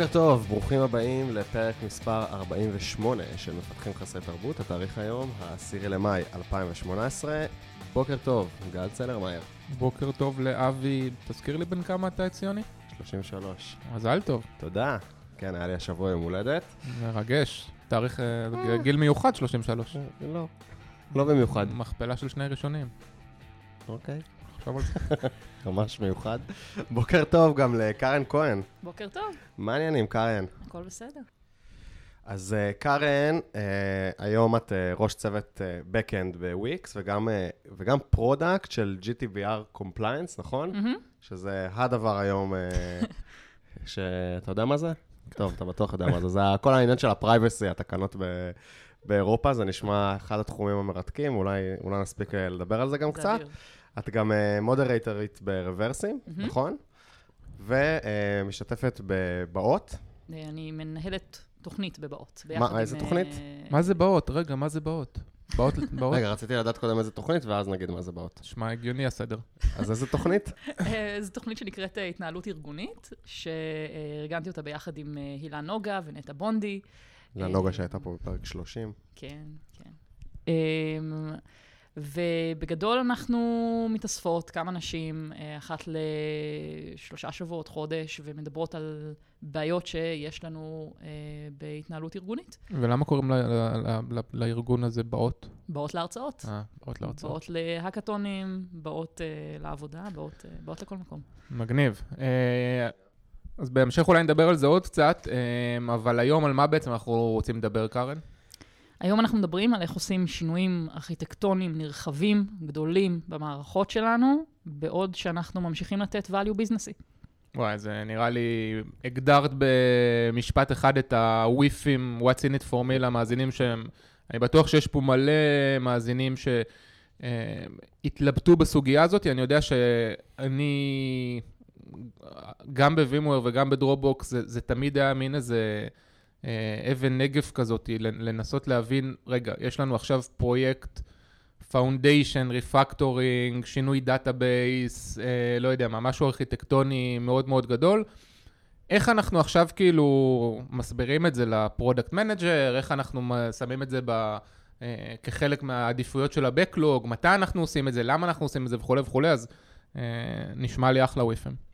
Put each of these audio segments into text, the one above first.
בוקר טוב, ברוכים הבאים לפרק מספר 48 של מפתחים חסרי תרבות, התאריך היום, ה-10 למאי 2018. בוקר טוב, גל צלרמייר, בוקר טוב לאבי, תזכיר לי בן כמה אתה ציוני? 33. מזל טוב, תודה. כן, היה לי השבוע יום הולדת. מרגש. תאריך, אה, גיל מיוחד 33. לא, לא במיוחד. מכפלה של שני ראשונים. אוקיי. חשוב על זה. ממש מיוחד. בוקר טוב גם לקארן כהן. בוקר טוב, מה העניינים, קארן? הכל בסדר. אז אה, קארן, אה, היום את אה, ראש צוות Backend בוויקס, וגם, וגם product של GDPR Compliance, נכון? מהמם. שזה הדבר היום, שאתה יודע מה זה? טוב, אתה בטוח יודע מה זה. זה כל העניין של ה-privacy, התקנות ב- באירופה, זה נשמע אחד התחומים המרתקים, אולי, אולי נספיק אה, לדבר על זה גם זה קצת. אדיר. את גם מודרייטרית ברוורסים, מהמם. נכון? ומשתתפת בבאות. אה, אני מנהלת תוכנית בבאות. מה, ביחד עם, איזה תוכנית? אה, מה זה באות? רגע, מה זה באות? באות? באות? רגע, רציתי לדעת קודם איזה תוכנית, ואז נגיד מה זה באות. נשמע הגיוני הסדר. אז איזה תוכנית? אה, זו תוכנית שנקראת אה, התנהלות ארגונית, שארגנתי אותה ביחד עם אה, הילה נוגה ונטע בונדי. זה הנוגה שהייתה פה בפרק 30. כן, כן. ובגדול אנחנו מתאספות כמה נשים, אה, אחת לשלושה שבועות, חודש, ומדברות על בעיות שיש לנו אה, בהתנהלות ארגונית. ולמה קוראים לארגון הזה באות? באות להרצאות. אה, באות להרצאות. באות להאקתונים, באות uh, לעבודה, באות, לכל מקום. מגניב. אה, אז בהמשך אולי נדבר על זה עוד קצת, אה, אבל היום על מה בעצם אנחנו רוצים לדבר, קארן? היום אנחנו מדברים על איך עושים שינויים ארכיטקטוניים נרחבים, גדולים, במערכות שלנו, בעוד שאנחנו ממשיכים לתת value ביזנסי. וואי, זה נראה לי, הגדרת במשפט אחד את הוויפים, what's in it for me למאזינים שהם, אני בטוח שיש פה מלא מאזינים שהתלבטו בסוגיה הזאת, אני יודע שאני, גם בווימוור וגם בדרופבוקס, זה, זה תמיד היה מין איזה אה, אבן נגף כזאת, לנסות להבין, רגע, יש לנו עכשיו פרויקט, foundation, refactoring, שינוי database, אה, לא יודע מה, משהו ארכיטקטוני מאוד מאוד גדול. איך אנחנו עכשיו כאילו מסבירים את זה ל product manager, איך אנחנו שמים את זה ב, אה, כחלק מהעדיפויות של ה-Backlog, מתי אנחנו עושים את זה, למה אנחנו עושים את זה? וכולי וכולי, אז אה, נשמע לי אחלה וויפים.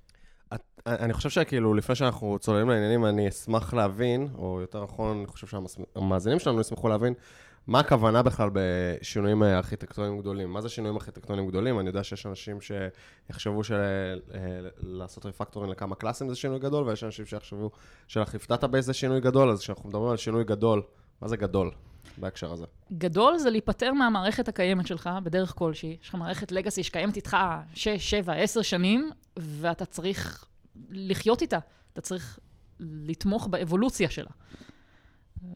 אני חושב שכאילו, לפני שאנחנו צוללים לעניינים, אני אשמח להבין, או יותר נכון, אני חושב שהמאזינים שלנו ישמחו להבין, מה הכוונה בכלל בשינויים ארכיטקטוניים גדולים? מה זה שינויים ארכיטקטוניים גדולים? אני יודע שיש אנשים שיחשבו שלעשות ריפקטורים לכמה קלאסים זה שינוי גדול, ויש אנשים שיחשבו שלהחליף database זה שינוי גדול, אז כשאנחנו מדברים על שינוי גדול, מה זה גדול בהקשר הזה? גדול זה להיפטר מהמערכת הקיימת שלך בדרך כלשהי. יש לך מערכת legacy שקיימת איתך 6, 7, 10 שנים, ואתה צריך לחיות איתה. אתה צריך לתמוך באבולוציה שלה.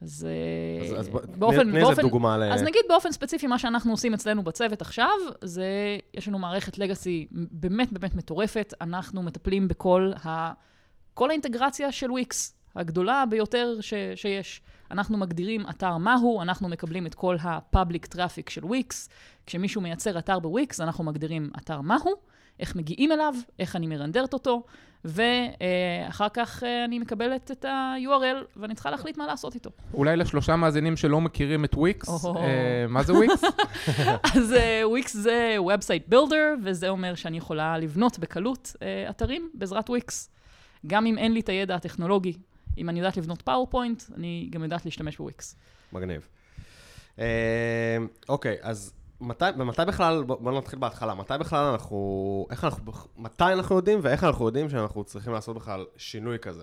אז, אה, אז, אז באופן- תני- איזה דוגמה ל... אז נגיד באופן ספציפי, מה שאנחנו עושים אצלנו בצוות עכשיו, זה, יש לנו מערכת לגאסי באמת באמת מטורפת. אנחנו מטפלים בכל ה... כל האינטגרציה של וויקס, הגדולה ביותר ש, שיש. אנחנו מגדירים אתר מהו, אנחנו מקבלים את כל ה-public traffic של וויקס. כשמישהו מייצר אתר בוויקס, אנחנו מגדירים אתר מהו, איך מגיעים אליו, איך אני מרנדרת אותו, ואחר כך אה, אני מקבלת את ה-URL, ואני צריכה להחליט מה לעשות איתו. אולי לשלושה מאזינים שלא מכירים את וויקס. אה, מה זה וויקס? אז וויקס זה Website Builder, וזה אומר שאני יכולה לבנות בקלות אה, אתרים בעזרת וויקס. גם אם אין לי את הידע הטכנולוגי, אם אני יודעת לבנות PowerPoint, אני גם יודעת להשתמש בוויקס. מגניב. אה, אוקיי, אז מתי, ומתי בכלל, בוא, נתחיל בהתחלה, מתי בכלל אנחנו, איך אנחנו, מתי אנחנו יודעים ואיך אנחנו יודעים שאנחנו צריכים לעשות בכלל שינוי כזה?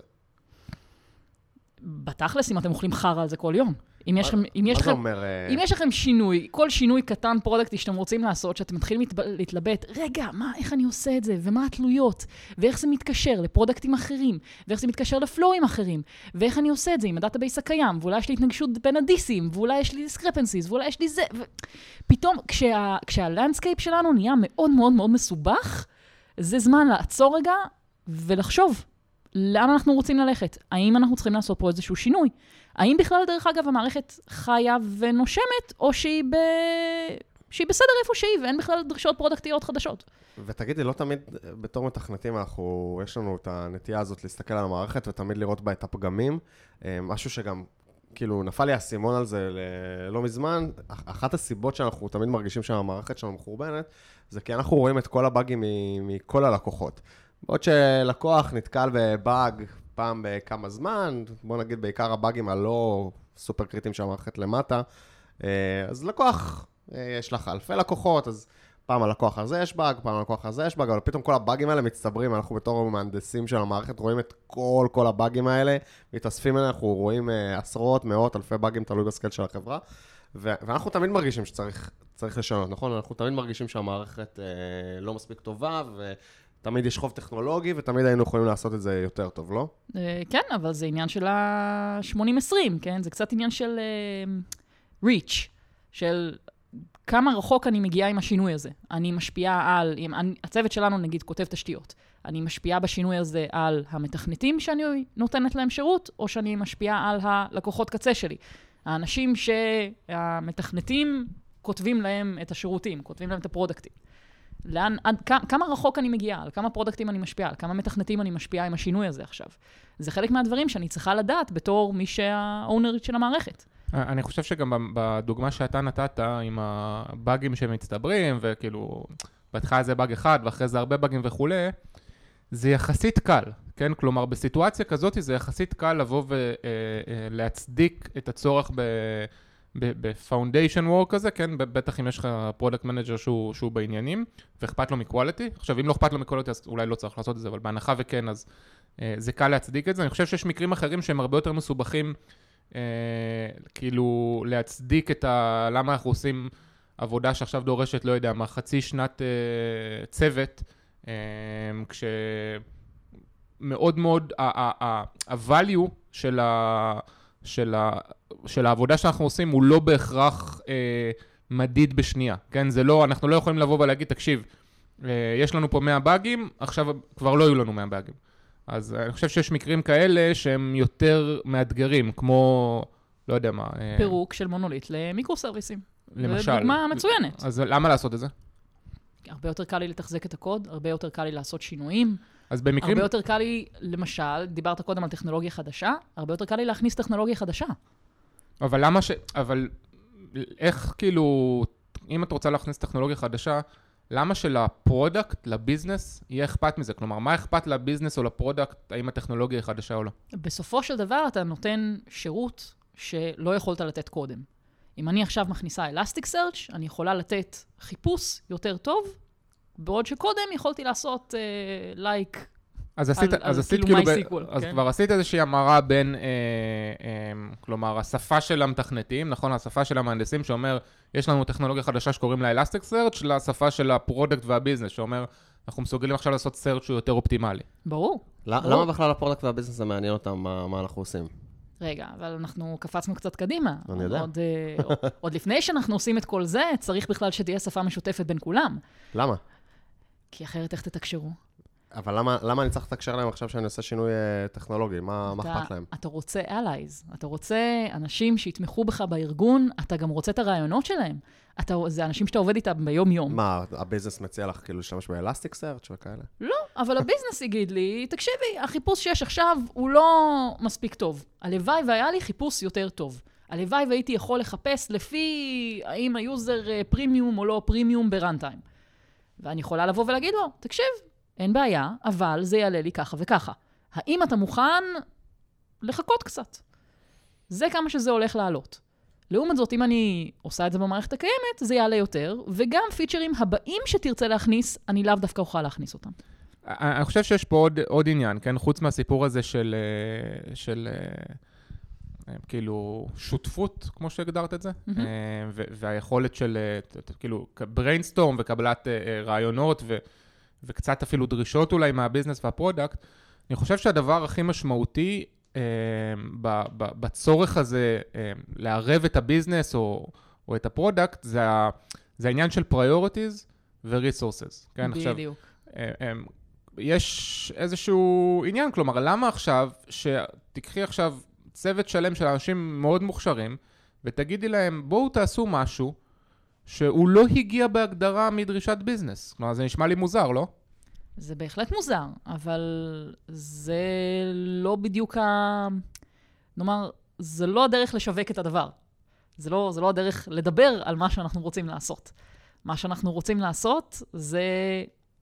בתכלס, אם אתם אוכלים חרא על זה כל יום. אם יש לכם, מה זה אומר? אה, אם יש לכם שינוי, כל שינוי קטן פרודקטי שאתם רוצים לעשות, שאתם מתחילים להתלבט, רגע, מה, איך אני עושה את זה, ומה התלויות, ואיך זה מתקשר לפרודקטים אחרים, ואיך זה מתקשר לפלואים אחרים, ואיך אני עושה את זה עם ה database הקיים, ואולי יש לי התנגשות בין ה ID-ים, ואולי יש לי discrepancies, ואולי יש לי זה, ו... פתאום, כשה, כשה landscape שלנו נהיה מאוד מאוד מאוד מסובך, זה זמן לעצור רגע ולחשוב לאן אנחנו רוצים ללכת. האם אנחנו צריכים לעשות פה איזשהו שינוי? האם בכלל, דרך אגב, המערכת חיה ונושמת, או שהיא, ב... שהיא בסדר איפה שהיא, ואין בכלל דרישות פרודקטיות חדשות? ותגידי, לא תמיד בתור מתכנתים אנחנו, יש לנו את הנטייה הזאת להסתכל על המערכת ותמיד לראות בה את הפגמים. אה, משהו שגם, כאילו, נפל לי האסימון על זה לא מזמן. אח- אחת הסיבות שאנחנו תמיד מרגישים שהמערכת שלנו מחורבנת, זה כי אנחנו רואים את כל הבאגים מכל הלקוחות. בעוד שלקוח נתקל בבאג פעם בכמה זמן, בוא נגיד בעיקר הבאגים הלא סופר קריטיים של המערכת למטה, אה, אז לקוח, אה, יש לך אלפי לקוחות, אז פעם הלקוח הזה יש באג, פעם הלקוח הזה יש באג, אבל פתאום כל הבאגים האלה מצטברים, אנחנו בתור מהנדסים של המערכת רואים את כל כל הבאגים האלה, מתאספים אליהם, אנחנו רואים אה, עשרות, מאות, אלפי באגים, תלוי בסקייל של החברה, ו- ואנחנו תמיד מרגישים שצריך צריך לשנות, נכון? אנחנו תמיד מרגישים שהמערכת אה, לא מספיק טובה, ותמיד יש חוב טכנולוגי, ותמיד היינו יכולים לעשות את זה יותר טוב, לא? אה, כן, אבל זה עניין של ה-80-20, כן? זה קצת עניין של אה, reach, של כמה רחוק אני מגיעה עם השינוי הזה. אני משפיעה על, אם, הצוות שלנו נגיד כותב תשתיות. אני משפיעה בשינוי הזה על המתכנתים שאני נותנת להם שירות, או שאני משפיעה על הלקוחות קצה שלי. האנשים שהמתכנתים כותבים להם את השירותים, כותבים להם את הפרודקטים. לאן, עד, כמה, רחוק אני מגיעה, על כמה פרודקטים אני משפיעה, על כמה מתכנתים אני משפיעה עם השינוי הזה עכשיו. זה חלק מהדברים שאני צריכה לדעת בתור מי שהאונרית של המערכת. אני חושב שגם בדוגמה שאתה נתת, עם הבאגים שמצטברים, וכאילו, בהתחלה זה באג אחד, ואחרי זה הרבה באגים וכולי, זה יחסית קל, כן? כלומר, בסיטואציה כזאת זה יחסית קל לבוא ולהצדיק את הצורך ב... ב foundation work כזה, כן? בטח אם יש לך product manager שהוא, שהוא בעניינים, ואכפת לו מ quality. עכשיו, אם לא אכפת לו מ quality, אז אולי לא צריך לעשות את זה, אבל בהנחה וכן, אז אה, זה קל להצדיק את זה. אני חושב שיש מקרים אחרים שהם הרבה יותר מסובכים, אה, כאילו, להצדיק את ה... למה אנחנו עושים עבודה שעכשיו דורשת, לא יודע מה, חצי שנת אה, צוות, אה, כש... מאוד מאוד, ה-value של ה... של, ה, של העבודה שאנחנו עושים הוא לא בהכרח אה, מדיד בשנייה, כן? זה לא, אנחנו לא יכולים לבוא ולהגיד, תקשיב, אה, יש לנו פה 100 באגים, עכשיו כבר לא יהיו לנו 100 באגים. אז אני חושב שיש מקרים כאלה שהם יותר מאתגרים, כמו, לא יודע מה. אה, פירוק של מונוליט למיקרו סרוויסים. למשל. זו דוגמה מצוינת. אז למה לעשות את זה? הרבה יותר קל לי לתחזק את הקוד, הרבה יותר קל לי לעשות שינויים. אז במקרים... הרבה יותר קל לי, למשל, דיברת קודם על טכנולוגיה חדשה, הרבה יותר קל לי להכניס טכנולוגיה חדשה. אבל למה ש... אבל איך כאילו, אם את רוצה להכניס טכנולוגיה חדשה, למה של product, ל business, יהיה אכפת מזה? כלומר, מה אכפת ל business או ל product, האם הטכנולוגיה היא חדשה או לא? בסופו של דבר אתה נותן שירות שלא יכולת לתת קודם. אם אני עכשיו מכניסה search, אני יכולה לתת חיפוש יותר טוב, בעוד שקודם יכולתי לעשות לייק uh, like אז עשית, על, אז על עשית כאילו כאילו, ב, אז כן? כבר עשית איזושהי המרה בין, אה, אה, כלומר, השפה של המתכנתים, נכון? השפה של המהנדסים, שאומר, יש לנו טכנולוגיה חדשה שקוראים לה Elasticsearch, לשפה של ה product וה business, שאומר, אנחנו מסוגלים עכשיו לעשות search שהוא יותר אופטימלי. ברור. לא- ברור. למה בכלל ה product וה business זה מעניין אותם, מה מה אנחנו עושים? רגע, אבל אנחנו קפצנו קצת קדימה. אני יודע. עוד, אה, עוד, עוד לפני שאנחנו עושים את כל זה, צריך בכלל שתהיה שפה משותפת בין כולם. למה? כי אחרת איך תתקשרו? אבל למה, למה אני צריך לתקשר להם עכשיו שאני עושה שינוי אה, טכנולוגי? מה, אכפת להם? אתה רוצה allies, אתה רוצה אנשים שיתמכו בך בארגון, אתה גם רוצה את הרעיונות שלהם. אתה, זה אנשים שאתה עובד איתם ביום-יום. מה, ה business מציע לך כאילו להשתמש ב Elasticsearch וכאלה? לא, אבל ה business יגיד לי, תקשיבי, החיפוש שיש עכשיו הוא לא מספיק טוב. הלוואי והיה לי חיפוש יותר טוב. הלוואי והייתי יכול לחפש לפי האם ה user אה, פרימיום או לא פרימיום ב runtime. ואני יכולה לבוא ולהגיד לו, תקשיב, אין בעיה, אבל זה יעלה לי ככה וככה. האם אתה מוכן לחכות קצת? זה כמה שזה הולך לעלות. לעומת זאת, אם אני עושה את זה במערכת הקיימת, זה יעלה יותר, וגם features הבאים שתרצה להכניס, אני לאו דווקא אוכל להכניס אותם. אני חושב שיש פה עוד, עוד עניין, כן? חוץ מהסיפור הזה של, אה, של אה, כאילו שותפות, כמו שהגדרת את זה, ו- והיכולת של אה, כאילו brainstorm וקבלת אה, רעיונות ו- וקצת אפילו דרישות אולי מה business וה product, אני חושב שהדבר הכי משמעותי ב- ב- בצורך הזה לערב את ה business או, או את ה product, זה, זה העניין של priorities ו-resources. כן, עכשיו, בדיוק. אה, יש איזשהו עניין, כלומר, למה עכשיו, שתיקחי עכשיו צוות שלם של אנשים מאוד מוכשרים, ותגידי להם, בואו תעשו משהו שהוא לא הגיע בהגדרה מדרישת business. כלומר, זה נשמע לי מוזר, לא? זה בהחלט מוזר, אבל זה לא בדיוק ה... נאמר, זה לא הדרך לשווק את הדבר. זה לא, זה לא הדרך לדבר על מה שאנחנו רוצים לעשות. מה שאנחנו רוצים לעשות זה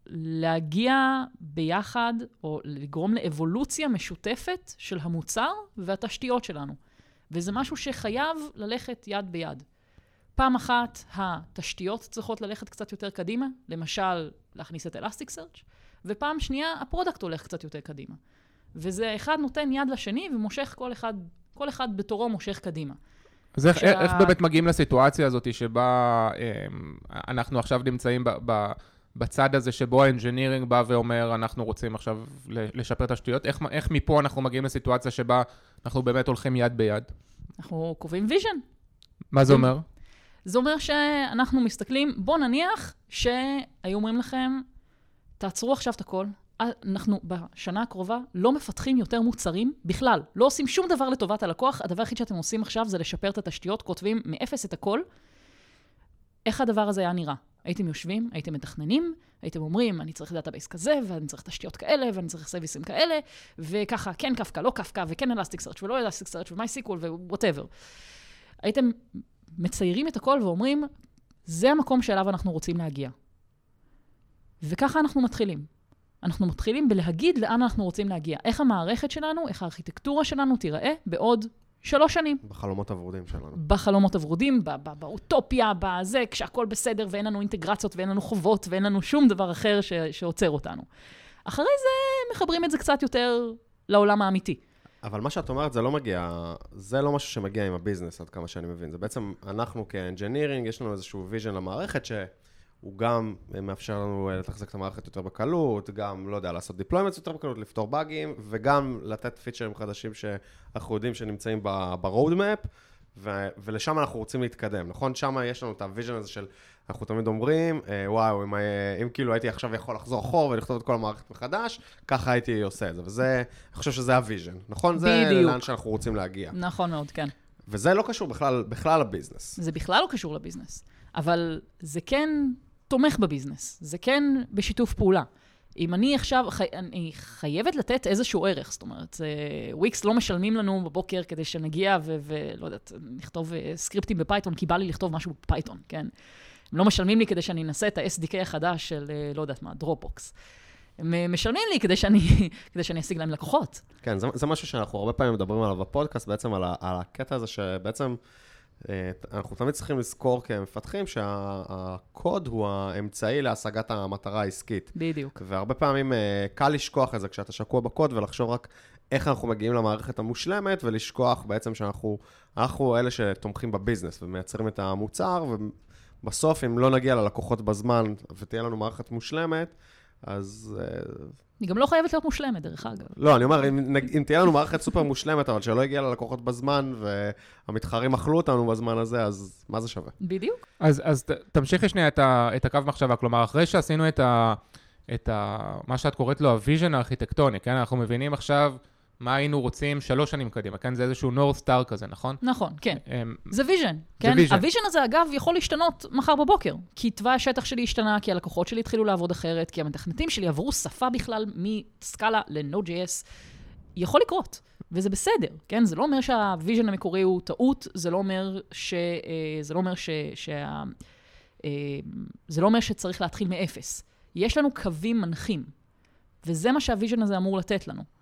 להגיע ביחד, או לגרום לאבולוציה משותפת של המוצר והתשתיות שלנו. וזה משהו שחייב ללכת יד ביד. פעם אחת התשתיות צריכות ללכת קצת יותר קדימה, למשל להכניס את Elasticsearch, ופעם שנייה ה product הולך קצת יותר קדימה. וזה אחד נותן יד לשני ומושך כל אחד, כל אחד בתורו מושך קדימה. אז איך, שה... איך באמת מגיעים לסיטואציה הזאת שבה אה, אנחנו עכשיו נמצאים ב, ב, בצד הזה שבו ה engineering בא ואומר, אנחנו רוצים עכשיו לשפר תשתיות? איך, איך מפה אנחנו מגיעים לסיטואציה שבה אנחנו באמת הולכים יד ביד? אנחנו קובעים vision. מה זה אומר? זה אומר שאנחנו מסתכלים, בואו נניח שהיו אומרים לכם, תעצרו עכשיו את הכל. אנחנו בשנה הקרובה לא מפתחים יותר מוצרים בכלל. לא עושים שום דבר לטובת הלקוח. הדבר היחיד שאתם עושים עכשיו זה לשפר את התשתיות, כותבים מאפס את הכל. איך הדבר הזה היה נראה? הייתם יושבים, הייתם מתכננים, הייתם אומרים, אני צריך database כזה, ואני צריך תשתיות כאלה, ואני צריך services כאלה, וככה, כן קפקא, לא קפקא, וכן Elasticsearch ולא Elasticsearch ו MySQL ו whatever. הייתם מציירים את הכל ואומרים, זה המקום שאליו אנחנו רוצים להגיע. וככה אנחנו מתחילים. אנחנו מתחילים בלהגיד לאן אנחנו רוצים להגיע. איך המערכת שלנו, איך הארכיטקטורה שלנו תיראה בעוד שלוש שנים. בחלומות הוורודים שלנו. בחלומות הוורודים, באוטופיה, בזה, כשהכול בסדר ואין לנו אינטגרציות ואין לנו חובות ואין לנו שום דבר אחר ש, שעוצר אותנו. אחרי זה מחברים את זה קצת יותר לעולם האמיתי. אבל מה שאת אומרת, זה לא מגיע, זה לא משהו שמגיע עם ה business, עד כמה שאני מבין. זה בעצם, אנחנו כ engineering, יש לנו איזשהו vision למערכת, שהוא גם מאפשר לנו אה, לתחזק את המערכת יותר בקלות, גם, לא יודע, לעשות deployments יותר בקלות, לפתור באגים, וגם לתת features חדשים שאנחנו יודעים שנמצאים ב-roadmap, ו- ולשם אנחנו רוצים להתקדם, נכון? שם יש לנו את ה vision הזה של, אנחנו תמיד אומרים, אה, וואו, אם, אה, אם כאילו הייתי עכשיו יכול לחזור אחור ולכתוב את כל המערכת מחדש, ככה הייתי עושה את זה, וזה, אני חושב שזה ה vision, נכון? בדיוק. זה לאן שאנחנו רוצים להגיע. נכון מאוד, כן. וזה לא קשור בכלל, בכלל ל business. זה בכלל לא קשור ל business, אבל זה כן תומך ב business, זה כן בשיתוף פעולה. אם אני עכשיו, חי, אני חייבת לתת איזשהו ערך, זאת אומרת, וויקס לא משלמים לנו בבוקר כדי שנגיע ולא יודעת, נכתוב אה, scripts ב Python, כי בא לי לכתוב משהו ב Python, כן? הם לא משלמים לי כדי שאני אנסה את ה-SDK החדש של, אה, לא יודעת מה, Dropbox. הם אה, משלמים לי כדי שאני, כדי שאני אשיג להם לקוחות. כן, זה, זה משהו שאנחנו הרבה פעמים מדברים עליו בפודקאסט, בעצם על, ה, על הקטע הזה שבעצם... אה, אנחנו תמיד צריכים לזכור כמפתחים שהקוד הוא האמצעי להשגת המטרה העסקית. בדיוק. והרבה פעמים אה, קל לשכוח את זה כשאתה שקוע בקוד ולחשוב רק איך אנחנו מגיעים למערכת המושלמת ולשכוח בעצם שאנחנו אנחנו אלה שתומכים בביזנס ומייצרים את המוצר ובסוף אם לא נגיע ללקוחות בזמן ותהיה לנו מערכת מושלמת, אז אה, היא גם לא חייבת להיות מושלמת, דרך אגב. לא, אני אומר, אם, אם תהיה לנו מערכת סופר מושלמת, אבל שלא הגיעה ללקוחות בזמן, והמתחרים אכלו אותנו בזמן הזה, אז מה זה שווה? בדיוק. אז, אז ת, תמשיכי שנייה את, ה, את הקו מחשבה. כלומר, אחרי שעשינו את, ה, את ה, מה שאת קוראת לו ה vision הארכיטקטוני, כן? אנחנו מבינים עכשיו... מה היינו רוצים שלוש שנים קדימה, כן? זה איזשהו north star כזה, נכון? נכון, כן. אמ, זה vision, כן? זה vision. ה vision הזה, אגב, יכול להשתנות מחר בבוקר. כי תוואי השטח שלי השתנה, כי הלקוחות שלי התחילו לעבוד אחרת, כי המתכנתים שלי עברו שפה בכלל מ Scala ל-Node.js. יכול לקרות, וזה בסדר, כן? זה לא אומר שה vision המקורי הוא טעות, זה לא אומר ש... אה, זה לא אומר ש... שה... אה, זה לא אומר שצריך להתחיל מאפס. יש לנו קווים מנחים, וזה מה שה vision הזה אמור לתת לנו.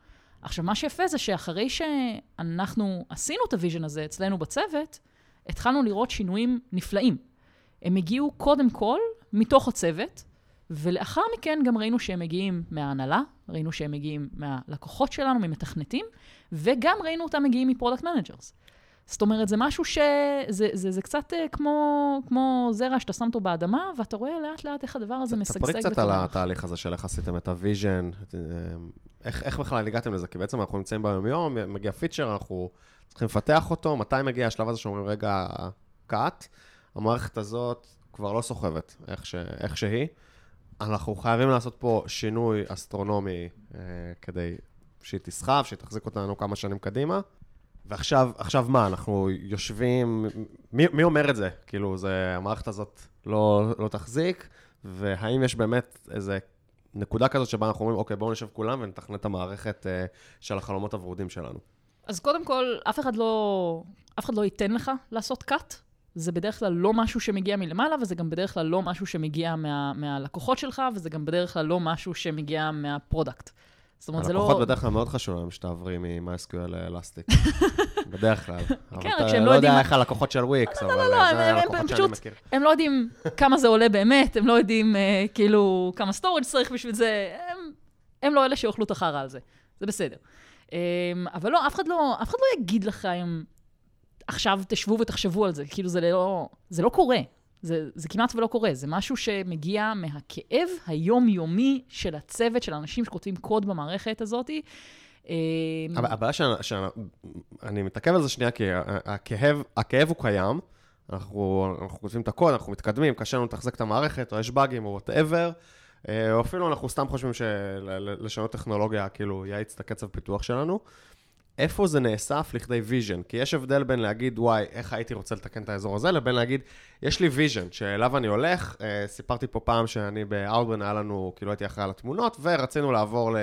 עכשיו, מה שיפה זה שאחרי שאנחנו עשינו את ה vision הזה אצלנו בצוות, התחלנו לראות שינויים נפלאים. הם הגיעו קודם כל מתוך הצוות, ולאחר מכן גם ראינו שהם מגיעים מההנהלה, ראינו שהם מגיעים מהלקוחות שלנו, ממתכנתים, וגם ראינו אותם מגיעים מ product managers. זאת אומרת, זה משהו ש... זה, זה, זה קצת uh, כמו, כמו זרע שאתה שם אותו באדמה, ואתה רואה לאט לאט איך הדבר הזה משגשג. תספרי קצת על התהליך הזה של איך עשיתם את ה vision, אה, איך, איך בכלל הגעתם לזה? כי בעצם אנחנו נמצאים ביום-יום, מגיע feature, אנחנו צריכים לפתח אותו, מתי מגיע השלב הזה שאומרים, רגע, cut, המערכת הזאת כבר לא סוחבת איך, ש, איך שהיא. אנחנו חייבים לעשות פה שינוי אסטרונומי אה, כדי שהיא תסחב, שהיא תחזיק אותנו כמה שנים קדימה. ועכשיו עכשיו מה, אנחנו יושבים, מי, מי אומר את זה? כאילו, זה, המערכת הזאת לא, לא תחזיק, והאם יש באמת איזה נקודה כזאת שבה אנחנו אומרים, אוקיי, בואו נשב כולם ונתכנן את המערכת אה, של החלומות הוורודים שלנו. אז קודם כל, אף אחד לא, אף אחד לא ייתן לך לעשות cut. זה בדרך כלל לא משהו שמגיע מלמעלה, וזה גם בדרך כלל לא משהו שמגיע מה, מהלקוחות שלך, וזה גם בדרך כלל לא משהו שמגיע מה product. זאת אומרת, זה לא... הלקוחות בדרך כלל מאוד חשוב להם שתעברי מ-MySQL ל Elastic. בדרך כלל. כן, אבל רק שהם לא לא יודע יודעים- איך הלקוחות של וויקס, אבל לא, אה, הם- זה הלקוחות שאני פשוט- מכיר. הם לא יודעים כמה זה עולה באמת, הם לא יודעים אה, כאילו כמה storage צריך בשביל זה, הם, לא אלה שיאכלו את החרא על זה, זה בסדר. אה, אבל לא, אף אחד לא, אף אחד לא יגיד לך אם עכשיו תשבו ותחשבו על זה, כאילו זה לא, זה לא קורה. זה, זה כמעט ולא קורה, זה משהו שמגיע מהכאב היומיומי של הצוות, של האנשים שכותבים קוד במערכת הזאת. אה, אבל הבעיה שאני מתעכב על זה שנייה, כי הכאב, הכאב הוא קיים, אנחנו, אנחנו כותבים את הקוד, אנחנו מתקדמים, קשה לנו לתחזק את המערכת, או יש באגים, או whatever, או אפילו אנחנו סתם חושבים שלשנות טכנולוגיה, כאילו, יאיץ את הקצב פיתוח שלנו. איפה זה נאסף לכדי vision? כי יש הבדל בין להגיד, וואי, איך הייתי רוצה לתקן את האזור הזה, לבין להגיד, יש לי vision שאליו אני הולך. אה, סיפרתי פה פעם שאני ב Outbrain, היה לנו, כאילו הייתי אחראי על התמונות, ורצינו לעבור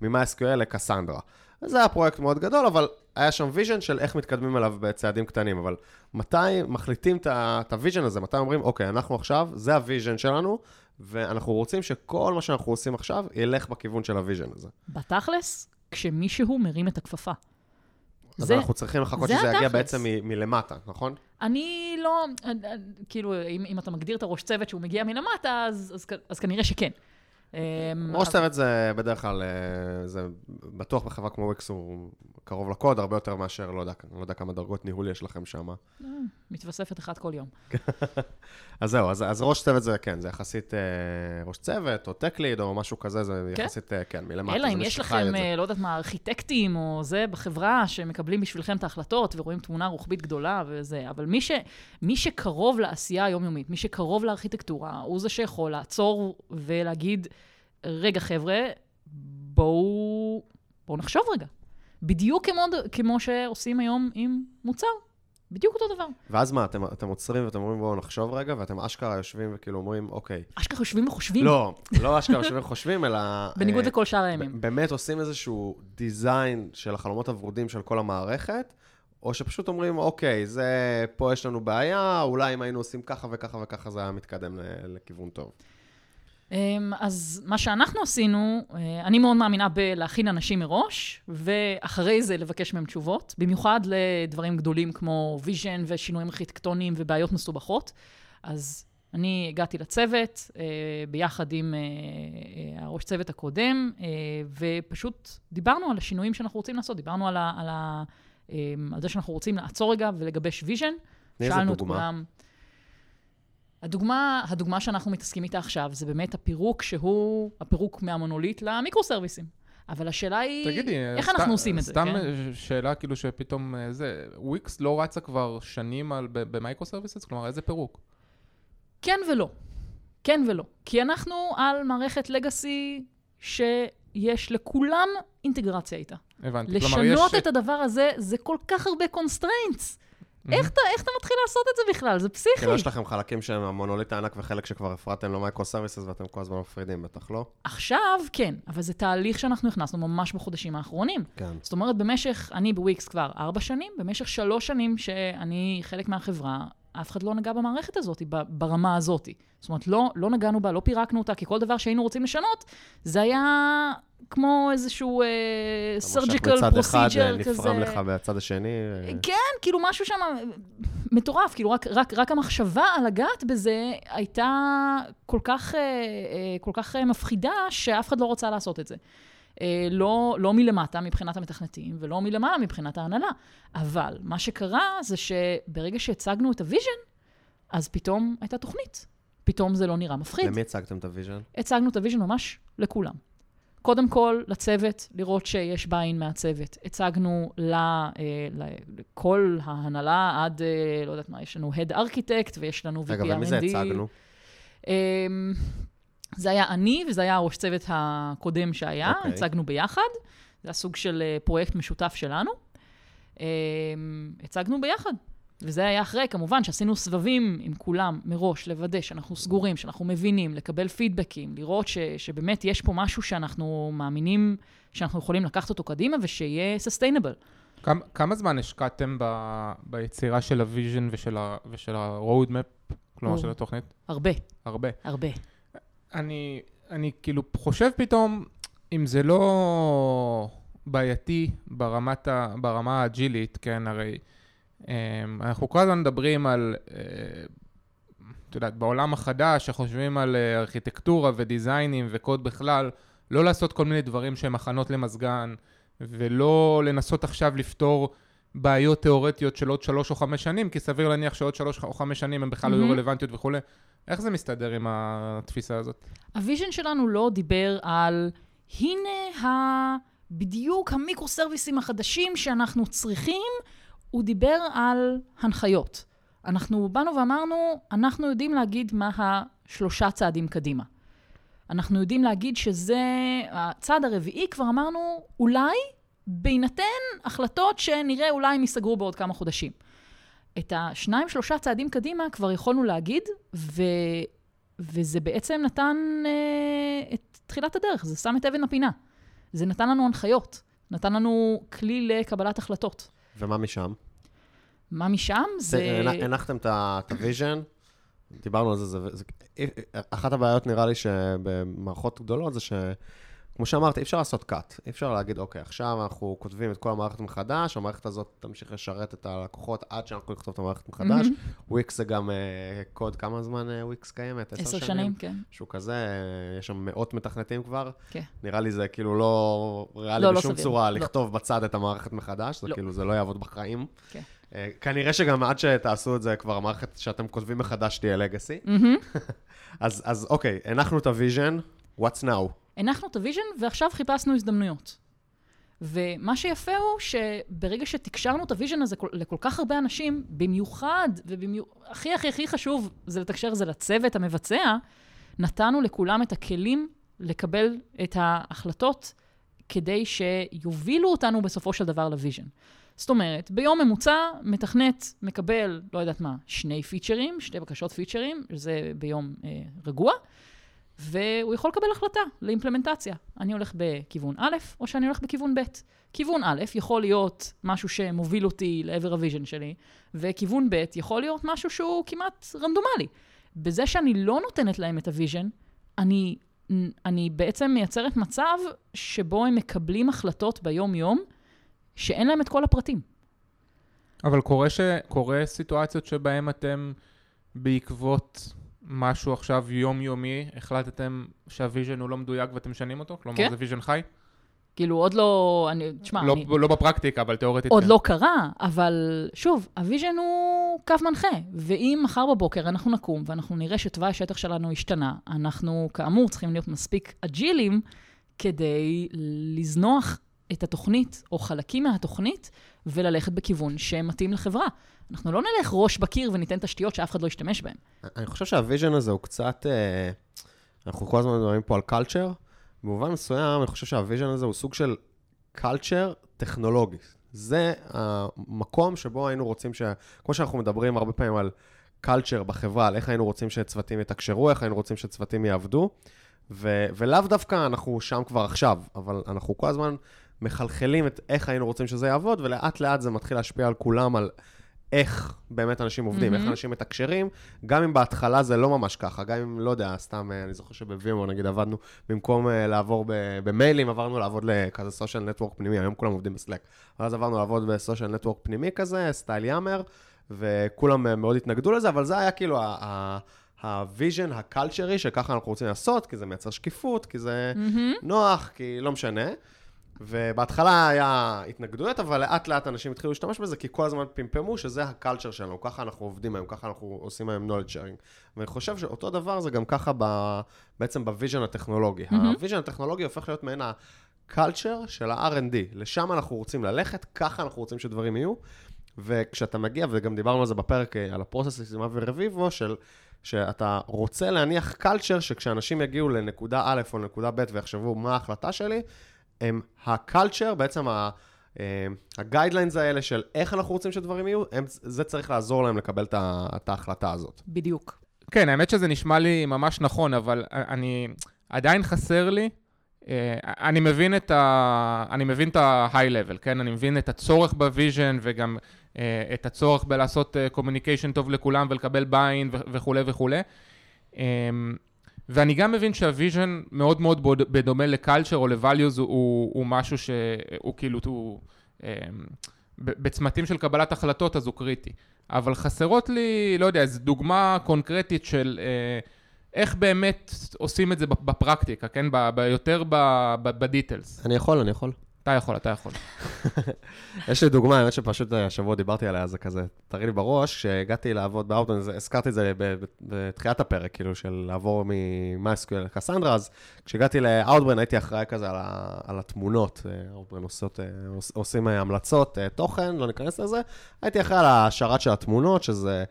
מ-MySQL לקסנדרה. זה היה פרויקט מאוד גדול, אבל היה שם vision של איך מתקדמים אליו בצעדים קטנים. אבל מתי מחליטים את ה vision הזה? מתי אומרים, אוקיי, אנחנו עכשיו, זה ה vision שלנו, ואנחנו רוצים שכל מה שאנחנו עושים עכשיו ילך בכיוון של ה vision הזה. בתכלס, כשמישהו מרים את הכפפה. אז זה- אנחנו צריכים לחכות זה שזה יגיע. בעצם מ- מלמטה, נכון? אני לא, כאילו, אם, אם אתה מגדיר את הראש צוות שהוא מגיע מלמטה, אז, אז, אז כנראה שכן. אמ, צוות זה בדרך כלל, אה, זה בטוח בחברה כמו וויקס הוא קרוב לקוד, הרבה יותר מאשר, לא יודע, לא יודע כמה דרגות ניהול יש לכם שם. מתווספת אחת כל יום. אז זהו, אז, אז ראש צוות זה כן, זה יחסית אה, ראש צוות, או tech lead, או משהו כזה, זה כן. יחסית, אה, כן, מלמטה. אלא אם יש לכם. אה, לא יודעת מה, ארכיטקטים או זה בחברה, שמקבלים בשבילכם את ההחלטות ורואים תמונה רוחבית גדולה וזה, אבל מי, ש, מי שקרוב לעשייה היומיומית, מי שקרוב לארכיטקטורה, הוא זה שיכול לעצור ולהגיד, רגע, חבר'ה, בואו, בואו נחשוב רגע. בדיוק כמו, כמו שעושים היום עם מוצר. בדיוק אותו דבר. ואז מה, אתם, אתם עוצרים ואתם אומרים, בואו נחשוב רגע, ואתם אשכרה יושבים וכאילו אומרים, אוקיי. אשכרה יושבים וחושבים. לא, לא אשכרה יושבים וחושבים, אלא... בניגוד אה, לכל שאר הימים. באמת עושים איזשהו design של החלומות הוורודים של כל המערכת, או שפשוט אומרים, אוקיי, זה, פה יש לנו בעיה, אולי אם היינו עושים ככה וככה וככה, זה היה מתקדם לכיוון טוב. אמ, אז מה שאנחנו עשינו, אה, אני מאוד מאמינה בלהכין אנשים מראש, ואחרי זה לבקש מהם תשובות, במיוחד לדברים גדולים כמו vision ושינויים ארכיטקטוניים ובעיות מסובכות. אז אני הגעתי לצוות אה, ביחד עם אה, הראש צוות הקודם, ופשוט דיברנו על השינויים שאנחנו רוצים לעשות, דיברנו על, ה, על, ה, אה, על זה שאנחנו רוצים לעצור רגע ולגבש vision. שאלנו את. כולם. הדוגמה, הדוגמה שאנחנו מתעסקים איתה עכשיו, זה באמת הפירוק שהוא הפירוק מהמונוליט למיקרו-סרוויסים. אבל השאלה היא, תגידי, איך סת- אנחנו עושים את זה, סתם כן? שאלה כאילו שפתאום אה, זה, וויקס לא רצה כבר שנים על- ב- ב micro services? כלומר, איזה פירוק? כן ולא. כן ולא. כי אנחנו על מערכת legacy שיש לכולם אינטגרציה איתה. הבנתי. כלומר, יש... לשנות את הדבר הזה, זה כל כך הרבה constraints. איך אתה איך אתה מתחיל לעשות את זה בכלל? זה פסיכי. כאילו, יש לכם חלקים שהם המונוליט הענק וחלק שכבר הפרדתם ל micro services ואתם כל הזמן מפרידים, בטח לא? עכשיו, כן, אבל זה תהליך שאנחנו הכנסנו ממש בחודשים האחרונים. כן. זאת אומרת, במשך, אני בוויקס כבר ארבע שנים, במשך שלוש שנים שאני חלק מהחברה, אף אחד לא נגע במערכת הזאת, ברמה הזאת. זאת אומרת, לא, לא נגענו בה, לא פירקנו אותה, כי כל דבר שהיינו רוצים לשנות, זה היה כמו איזשהו surgical מצד אחד אה, כזה. נפרם לך בצד השני. אה, כן, כאילו משהו שם מטורף, כאילו רק, רק, רק המחשבה על לגעת בזה הייתה כל כך, אה, אה, כל כך אה, מפחידה, שאף אחד לא רוצה לעשות את זה. אה, לא, לא מלמטה מבחינת המתכנתים, ולא מלמעלה מבחינת ההנהלה. אבל מה שקרה זה שברגע שהצגנו את ה vision, אז פתאום הייתה תוכנית. פתאום זה לא נראה מפחיד. למי הצגתם את ה vision? הצגנו את ה vision ממש לכולם. קודם כל, לצוות, לראות שיש buy-in מהצוות. הצגנו ל, אה, לכל ההנהלה עד, אה, לא יודעת מה, יש לנו Head Architect ויש לנו VP רגע, ומי זה. הצגנו? זה היה אני, וזה היה הראש צוות הקודם שהיה, אוקיי. הצגנו ביחד. זה היה סוג של אה, פרויקט משותף שלנו. אה, הצגנו ביחד. וזה היה אחרי, כמובן, שעשינו סבבים עם כולם מראש, לוודא שאנחנו סגורים, שאנחנו מבינים, לקבל פידבקים, לראות ש, שבאמת יש פה משהו שאנחנו מאמינים שאנחנו יכולים לקחת אותו קדימה ושיהיה sustainable. כמה, כמה זמן השקעתם ב, ביצירה של ה vision ושל ה-road map, כלומר או. של התוכנית? הרבה, הרבה. הרבה. אני, אני כאילו חושב פתאום, אם זה לא בעייתי ברמת ה, ברמה האג'ילית, כן, הרי um, אנחנו כל הזמן מדברים על, uh, את יודעת, בעולם החדש, שחושבים על uh, ארכיטקטורה ודיזיינים וקוד בכלל, לא לעשות כל מיני דברים שהם הכנות למזגן, ולא לנסות עכשיו לפתור בעיות תיאורטיות של עוד שלוש או חמש שנים, כי סביר להניח שעוד שלוש או חמש שנים הם בכלל לא יהיו. רלוונטיות וכולי. איך זה מסתדר עם התפיסה הזאת? ה vision שלנו לא דיבר על, הנה ה... בדיוק המיקרו-סרוויסים החדשים שאנחנו צריכים, הוא דיבר על הנחיות. אנחנו באנו ואמרנו, אנחנו יודעים להגיד מה השלושה צעדים קדימה. אנחנו יודעים להגיד שזה, הצעד הרביעי, כבר אמרנו, אולי, בהינתן החלטות שנראה אולי הם ייסגרו בעוד כמה חודשים. את השניים, שלושה צעדים קדימה כבר יכולנו להגיד, ו... וזה בעצם נתן אה, את תחילת הדרך, זה שם את אבן הפינה. זה נתן לנו הנחיות, נתן לנו כלי לקבלת החלטות. ומה משם? מה משם? זה... הנ- הנחתם את ה vision, דיברנו על זה, זה, זה, אחת הבעיות נראה לי שבמערכות גדולות זה ש... כמו שאמרתי, אי אפשר לעשות cut. אי אפשר להגיד, אוקיי, עכשיו אנחנו כותבים את כל המערכת מחדש, המערכת הזאת תמשיך לשרת את הלקוחות עד שאנחנו נכתוב את המערכת מחדש. וויקס זה גם אה, קוד, כמה זמן אה, וויקס קיימת? עשר שנים, כן. משהו כזה, אה, יש שם מאות מתכנתים כבר. כן. נראה לי זה כאילו לא ריאלי לא, לא בשום סביר. צורה לא. לכתוב בצד את המערכת מחדש, זה לא. כאילו, זה לא יעבוד בחיים. כן. אה, כנראה שגם עד שתעשו את זה, כבר המערכת שאתם כותבים מחדש תהיה legacy. מהמם. אז, אז אוקיי, הנחנו את ה vision, what's now? הנחנו את ה vision ועכשיו חיפשנו הזדמנויות. ומה שיפה הוא שברגע שתקשרנו את ה vision הזה כל- לכל כך הרבה אנשים, במיוחד, והכי הכי הכי חשוב זה לתקשר זה לצוות המבצע, נתנו לכולם את הכלים לקבל את ההחלטות כדי שיובילו אותנו בסופו של דבר ל vision. זאת אומרת, ביום ממוצע מתכנת מקבל, לא יודעת מה, שני פיצ'רים, שתי בקשות פיצ'רים, זה ביום אה, רגוע, והוא יכול לקבל החלטה לאימפלמנטציה. אני הולך בכיוון א', או שאני הולך בכיוון ב'. כיוון א' יכול להיות משהו שמוביל אותי לעבר ה vision שלי, וכיוון ב' יכול להיות משהו שהוא כמעט רנדומלי. בזה שאני לא נותנת להם את ה vision, אני, אני בעצם מייצרת מצב שבו הם מקבלים החלטות ביום-יום, שאין להם את כל הפרטים. אבל קורה, ש... קורה סיטואציות שבהן אתם בעקבות משהו עכשיו יומיומי, החלטתם שה vision הוא לא מדויק ואתם משנים אותו? כלומר, כן. זה vision חי? כאילו, עוד לא... אני, תשמע, לא, אני... לא בפרקטיקה, אבל תיאורטית עוד כן. לא קרה, אבל שוב, ה vision הוא קו מנחה. ואם מחר בבוקר אנחנו נקום ואנחנו נראה שתוואי השטח שלנו השתנה, אנחנו כאמור צריכים להיות מספיק אג'ילים כדי לזנוח את התוכנית או חלקים מהתוכנית וללכת בכיוון שמתאים לחברה. אנחנו לא נלך ראש בקיר וניתן תשתיות שאף אחד לא ישתמש בהן. אני חושב שה vision הזה הוא קצת, אה, אנחנו כל הזמן מדברים פה על culture, במובן מסוים אני חושב שה vision הזה הוא סוג של culture טכנולוגי. זה המקום שבו היינו רוצים ש... כמו שאנחנו מדברים הרבה פעמים על culture בחברה, על איך היינו רוצים שצוותים יתקשרו, איך היינו רוצים שצוותים יעבדו, ו... ולאו דווקא אנחנו שם כבר עכשיו, אבל אנחנו כל הזמן מחלחלים את איך היינו רוצים שזה יעבוד, ולאט לאט זה מתחיל להשפיע על כולם, על איך באמת אנשים עובדים, איך מהמם. אנשים מתקשרים, גם אם בהתחלה זה לא ממש ככה, גם אם, לא יודע, סתם, אה, אני זוכר שבווימו, נגיד, עבדנו, במקום אה, לעבור ב- במיילים, עברנו לעבוד לכזה סושיאל נטוורק פנימי, היום כולם עובדים בסלק. ואז עברנו לעבוד בסושיאל נטוורק פנימי כזה, סטייל יאמר, וכולם אה, מאוד התנגדו לזה, אבל זה היה כאילו ה- ה- ה vision הקלצ'רי, שככה אנחנו רוצים לעשות, כי זה מייצר שקיפות, כי זה נוח, כי לא משנה. ובהתחלה היה התנגדויות, אבל לאט לאט אנשים התחילו להשתמש בזה, כי כל הזמן פמפמו שזה ה culture שלנו, ככה אנחנו עובדים היום, ככה אנחנו עושים היום knowledge sharing. ואני חושב שאותו דבר זה גם ככה ב, בעצם ב vision הטכנולוגי. מהמם. ה vision הטכנולוגי הופך להיות מעין ה culture של ה-R&D. לשם אנחנו רוצים ללכת, ככה אנחנו רוצים שדברים יהיו. וכשאתה מגיע, וגם דיברנו על זה בפרק, אה, על ה process ורביבו, של שאתה רוצה להניח culture שכשאנשים יגיעו לנקודה א' או לנקודה ב' ויחשבו מה ההחלטה שלי, הם ה culture, בעצם ה... ה guidelines האלה של איך אנחנו רוצים שדברים יהיו, הם, זה צריך לעזור להם לקבל את ההחלטה הזאת. בדיוק. כן, האמת שזה נשמע לי ממש נכון, אבל אני עדיין חסר לי. אה, אני מבין את ה... אני מבין את ה-high level, כן? אני מבין את הצורך ב vision וגם אה, את הצורך בלעשות communication טוב לכולם ולקבל buy-in וכולי וכולי. ואני גם מבין שה vision מאוד מאוד בדומה ל culture או ל values הוא, הוא, משהו שהוא כאילו, הוא, ב- בצמתים של קבלת החלטות אז הוא קריטי. אבל חסרות לי, לא יודע, איזו דוגמה קונקרטית של אה, איך באמת עושים את זה בפרקטיקה, כן? ב, ב, יותר ב details. אני יכול, אני יכול. אתה יכול, אתה יכול. יש לי דוגמה, האמת שפשוט אה, השבוע דיברתי עליה, זה כזה, תראי לי בראש, כשהגעתי לעבוד באאוטון, הזכרתי את זה בתחילת הפרק, כאילו, של לעבור מ-MySQL לקסנדרה, אז כשהגעתי לאאוטברן הייתי אחראי כזה על, ה- על התמונות, אאוטברן אה, עוש- עושים אה, המלצות אה, תוכן, לא ניכנס לזה, הייתי אחראי על השרת של התמונות, שזה...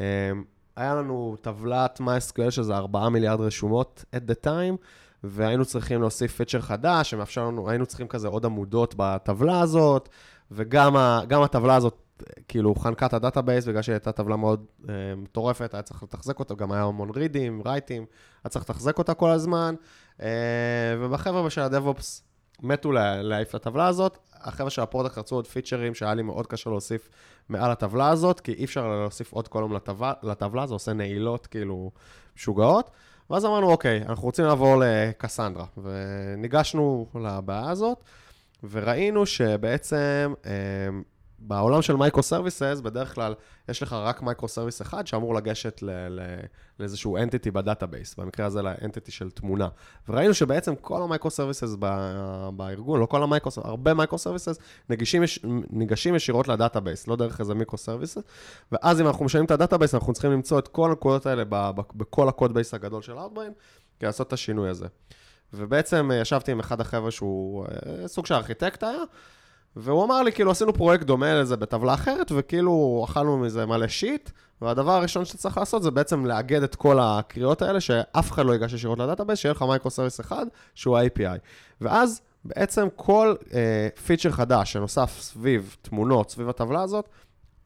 אה, היה לנו טבלת MySQL שזה 4 מיליארד רשומות at the time, והיינו צריכים להוסיף פיצ'ר חדש, שמאפשר לנו, היינו צריכים כזה עוד עמודות בטבלה הזאת, וגם ה, הטבלה הזאת, כאילו, חנקה את ה database, בגלל שהיא הייתה טבלה מאוד אה, מטורפת, היה צריך לתחזק אותה, גם היה המון רידים, רייטים, היה צריך לתחזק אותה כל הזמן, אה, והחבר'ה של ה DevOps מתו לה- להעיף את הטבלה הזאת. החבר'ה של ה product רצו עוד פיצ'רים שהיה לי מאוד קשה להוסיף מעל הטבלה הזאת, כי אי אפשר להוסיף עוד column לטבלה, לטבלה, זה עושה נעילות כאילו משוגעות. ואז אמרנו, אוקיי, אנחנו רוצים לעבור לקסנדרה. וניגשנו לבעיה הזאת, וראינו שבעצם אה, בעולם של microservices, בדרך כלל יש לך רק microservice אחד שאמור לגשת ל- ל- לאיזשהו entity ב database, במקרה הזה ל entity של תמונה. וראינו שבעצם כל ה microservices ב- בארגון, לא כל ה microservices, הרבה microservices ניגשים, יש- ניגשים ישירות ל database, לא דרך איזה microservices. ואז אם אנחנו משנים את ה database, אנחנו צריכים למצוא את כל הנקודות האלה ב- ב- בכל ה code base הגדול של Outbrain, כדי לעשות את השינוי הזה. ובעצם אה, ישבתי עם אחד החבר'ה שהוא אה, סוג של ארכיטקט היה, והוא אמר לי, כאילו, עשינו פרויקט דומה לזה בטבלה אחרת, וכאילו, אכלנו מזה מלא shit, והדבר הראשון שצריך לעשות זה בעצם לאגד את כל הקריאות האלה, שאף אחד לא ייגש ישירות ל database, שיהיה לך microservice אחד, שהוא ה-API. ואז בעצם כל אה, פיצ'ר חדש שנוסף סביב תמונות, סביב הטבלה הזאת,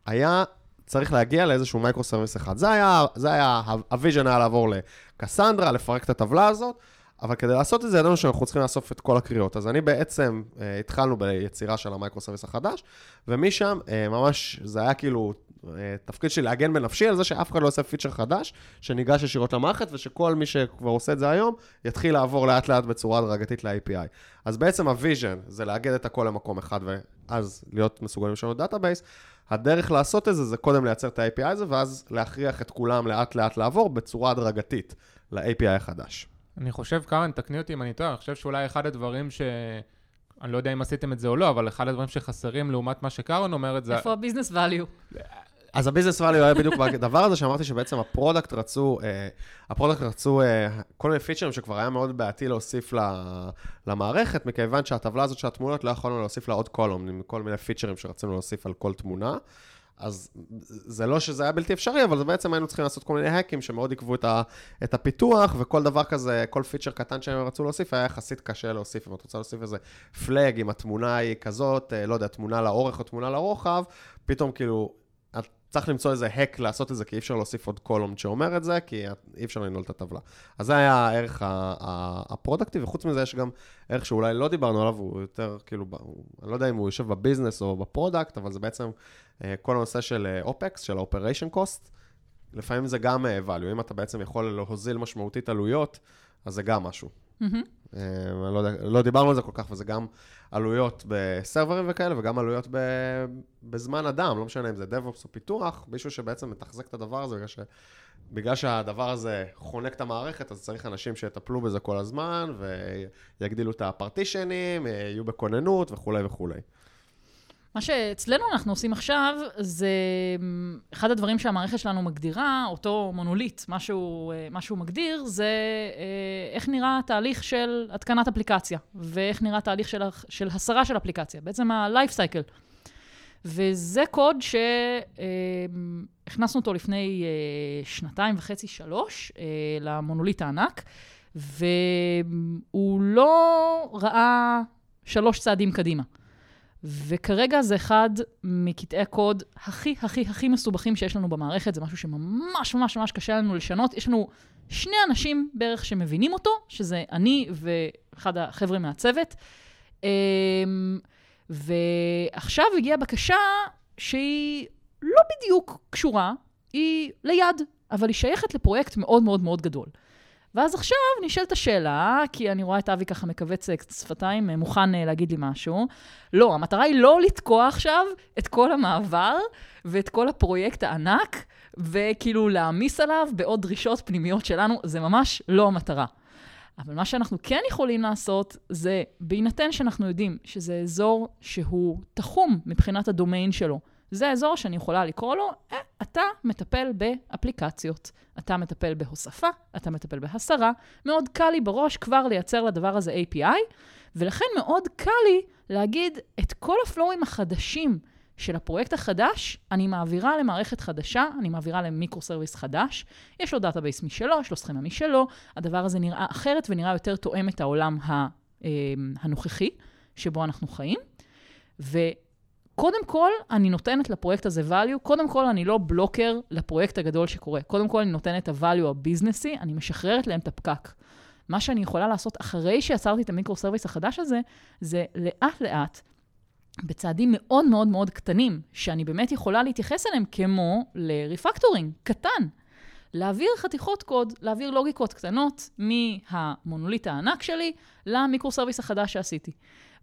היה צריך להגיע לאיזשהו microservice אחד. זה היה, זה היה, ה vision היה לעבור לקסנדרה, לפרק את הטבלה הזאת, אבל כדי לעשות את זה, ידענו שאנחנו צריכים לאסוף את כל הקריאות. אז אני בעצם, אה, התחלנו ביצירה של ה microservice החדש, ומשם אה, ממש, זה היה כאילו אה, תפקיד שלי להגן בנפשי על זה שאף אחד לא עושה פיצ'ר חדש, שניגש ישירות למערכת, ושכל מי שכבר עושה את זה היום, יתחיל לעבור לאט לאט בצורה הדרגתית ל-API. אז בעצם ה vision זה לאגד את הכל למקום אחד, ואז להיות מסוגלים לשנות database. הדרך לעשות את זה, זה קודם לייצר את ה-API הזה, ואז להכריח את כולם לאט לאט לעבור בצורה הדרגתית ל-API החדש. אני חושב, קארן, תקני אותי אם אני טועה, אני חושב שאולי אחד הדברים ש... אני לא יודע אם עשיתם את זה או לא, אבל אחד הדברים שחסרים לעומת מה שקארן אומרת זה... איפה הביזנס value? אז ה business value היה בדיוק בדבר הזה, שאמרתי שבעצם ה product רצו, אה, ה product רצו אה, כל מיני פיצ'רים שכבר היה מאוד בעייתי להוסיף ל- למערכת, מכיוון שהטבלה הזאת של התמונות לא יכולנו להוסיף לה עוד קולום, עם כל מיני פיצ'רים שרצינו להוסיף על כל תמונה. אז זה לא שזה היה בלתי אפשרי, אבל בעצם היינו צריכים לעשות כל מיני האקים שמאוד עיכבו את, ה, את הפיתוח, וכל דבר כזה, כל פיצ'ר קטן שהם רצו להוסיף, היה יחסית קשה להוסיף. אם את רוצה להוסיף איזה פלאג, אם התמונה היא כזאת, אה, לא יודע, תמונה לאורך או תמונה לרוחב, פתאום כאילו, צריך למצוא איזה האק לעשות את זה, כי אי אפשר להוסיף עוד קולום שאומר את זה, כי אי אפשר לנעול את הטבלה. אז זה היה הערך הפרודקטי, וחוץ מזה יש גם ערך שאולי לא דיברנו עליו, הוא יותר כאילו, הוא- אני לא יודע אם הוא יושב ב business או ב product, אבל זה בעצם אה, כל הנושא של opex, של ה-operation cost. לפעמים זה גם אה, value, אם אתה בעצם יכול להוזיל משמעותית עלויות, אז זה גם משהו. מהמם. אה, לא, לא דיברנו על זה כל כך, וזה גם עלויות בסרברים וכאלה, וגם עלויות ב, בזמן אדם, לא משנה אם זה DevOps או פיתוח, מישהו שבעצם מתחזק את הדבר הזה, בגלל, ש, בגלל שהדבר הזה חונק את המערכת, אז צריך אנשים שיטפלו בזה כל הזמן, ויגדילו את הפרטישנים, יהיו בכוננות וכולי וכולי. מה שאצלנו אנחנו עושים עכשיו, זה מ, אחד הדברים שהמערכת שלנו מגדירה, אותו מונוליט, מה שהוא, אה, מה שהוא מגדיר, זה אה, איך נראה תהליך של התקנת אפליקציה, ואיך נראה תהליך של, של הסרה של אפליקציה, בעצם ה-life cycle. וזה קוד שהכנסנו אותו לפני אה, שנתיים וחצי, שלוש, למונוליט הענק, והוא לא ראה שלוש צעדים קדימה. וכרגע זה אחד מקטעי הקוד הכי הכי הכי מסובכים שיש לנו במערכת, זה משהו שממש ממש ממש קשה לנו לשנות. יש לנו שני אנשים בערך שמבינים אותו, שזה אני ואחד החבר'ה מהצוות. אמ, ועכשיו הגיעה בקשה שהיא לא בדיוק קשורה, היא ליד, אבל היא שייכת לפרויקט מאוד מאוד מאוד גדול. ואז עכשיו נשאלת השאלה, כי אני רואה את אבי ככה מכווץ אה, שפתיים, אה, מוכן אה, להגיד לי משהו. לא, המטרה היא לא לתקוע עכשיו את כל המעבר ואת כל הפרויקט הענק, וכאילו להעמיס עליו בעוד דרישות פנימיות שלנו, זה ממש לא המטרה. אבל מה שאנחנו כן יכולים לעשות, זה בהינתן שאנחנו יודעים שזה אזור שהוא תחום מבחינת הדומיין שלו, זה האזור שאני יכולה לקרוא לו, אה, אתה מטפל באפליקציות. אתה מטפל בהוספה, אתה מטפל בהסרה. מאוד קל לי בראש כבר לייצר לדבר הזה API, ולכן מאוד קל לי להגיד את כל הפלואים החדשים של הפרויקט החדש, אני מעבירה למערכת חדשה, אני מעבירה ל microservice חדש. יש לו database משלו, יש לו סכמה משלו, הדבר הזה נראה אחרת ונראה יותר תואם את העולם אה, הנוכחי שבו אנחנו חיים. ו... קודם כל, אני נותנת לפרויקט הזה value, קודם כל, אני לא blocker לפרויקט הגדול שקורה. קודם כל, אני נותנת את ה-value הביזנסי, אני משחררת להם את הפקק. מה שאני יכולה לעשות אחרי שיצרתי את ה microservice החדש הזה, זה לאט-לאט, בצעדים מאוד מאוד מאוד קטנים, שאני באמת יכולה להתייחס אליהם כמו ל refactoring, קטן. להעביר חתיכות קוד, להעביר לוגיקות קטנות מהמונוליט הענק שלי ל microservice החדש שעשיתי.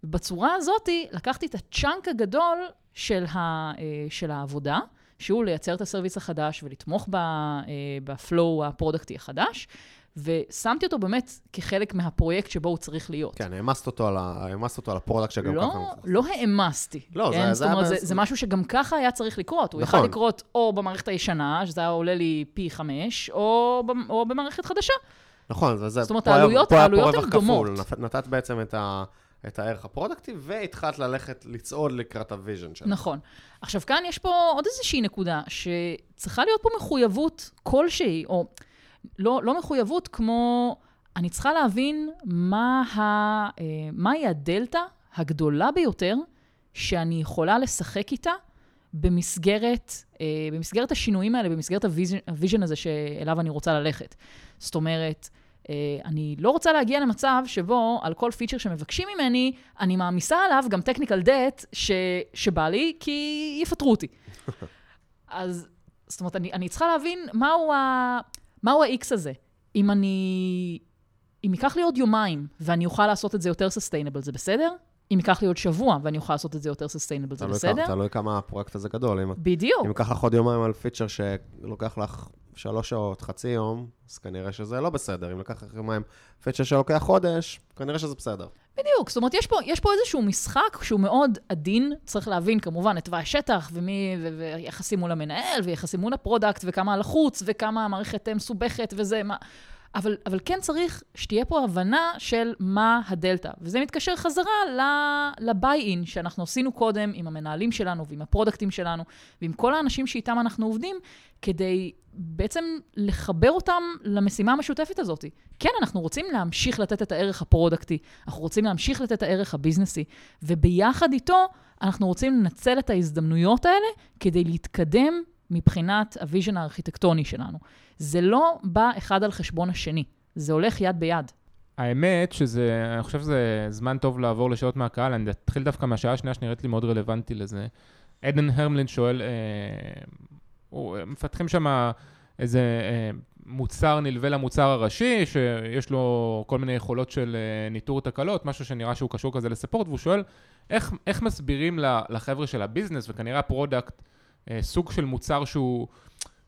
ובצורה הזאת לקחתי את ה chunk הגדול של, ה, אה, של העבודה, שהוא לייצר את ה service החדש ולתמוך אה, ב flow הפרודקטי החדש, ושמתי אותו באמת כחלק מהפרויקט שבו הוא צריך להיות. כן, העמסת אותו על, ה... אותו על ה product שגם לא, ככה... לא העמסתי. לא, כן? זה, זה, אומרת, זה, זה משהו שגם ככה היה צריך לקרות. הוא נכון. יכול לקרות או במערכת הישנה, שזה היה עולה לי פי חמש, או, או במערכת חדשה. נכון, זה... זאת אומרת, העלויות, העלויות הן דומות. נתת בעצם את ה... את הערך הפרודקטי, והתחלת ללכת, לצעוד לקראת ה vision שלך. נכון. עכשיו, כאן יש פה עוד איזושהי נקודה, שצריכה להיות פה מחויבות כלשהי, או לא, לא מחויבות כמו, אני צריכה להבין מה ה, אה, מהי הדלתא הגדולה ביותר שאני יכולה לשחק איתה במסגרת, אה, במסגרת השינויים האלה, במסגרת ה vision הזה שאליו אני רוצה ללכת. זאת אומרת, אני לא רוצה להגיע למצב שבו על כל feature שמבקשים ממני, אני מעמיסה עליו גם technical debt ש, שבא לי, כי יפטרו אותי. אז זאת אומרת, אני, אני צריכה להבין מהו, ה, מהו ה-X הזה. אם אני... אם ייקח לי עוד יומיים ואני אוכל לעשות את זה יותר sustainable, זה בסדר? אם ייקח לי עוד שבוע ואני אוכל לעשות את זה יותר sustainable, זה בסדר? תלוי כמה הפרויקט הזה גדול. בדיוק. אם ייקח לך עוד יומיים על feature שלוקח לך שלוש שעות, חצי יום, אז כנראה שזה לא בסדר. אם לקח לך יומיים feature שלוקח חודש, כנראה שזה בסדר. בדיוק, זאת אומרת, יש פה, יש פה איזשהו משחק שהוא מאוד עדין, צריך להבין כמובן את תוואי השטח, ומי, ו- ויחסים מול המנהל, ויחסים מול ה product, וכמה לחוץ, וכמה המערכת מסובכת, וזה, מה... אבל, אבל כן צריך שתהיה פה הבנה של מה הדלתא. וזה מתקשר חזרה ל-buy-in שאנחנו עשינו קודם עם המנהלים שלנו ועם הפרודקטים שלנו ועם כל האנשים שאיתם אנחנו עובדים, כדי בעצם לחבר אותם למשימה המשותפת הזאת. כן, אנחנו רוצים להמשיך לתת את הערך הפרודקטי, אנחנו רוצים להמשיך לתת את הערך הביזנסי, וביחד איתו אנחנו רוצים לנצל את ההזדמנויות האלה כדי להתקדם מבחינת ה vision הארכיטקטוני שלנו. זה לא בא אחד על חשבון השני, זה הולך יד ביד. האמת שזה, אני חושב שזה זמן טוב לעבור לשאלות מהקהל, אני אתחיל דווקא מהשאלה השנייה שנראית לי מאוד רלוונטי לזה. עדן הרמלין שואל, אה, הוא, מפתחים שם איזה אה, מוצר נלווה למוצר הראשי, שיש לו כל מיני יכולות של אה, ניטור תקלות, משהו שנראה שהוא קשור כזה ל support, והוא שואל, איך, איך מסבירים לחבר'ה של ה business וכנראה ה product, אה, סוג של מוצר שהוא,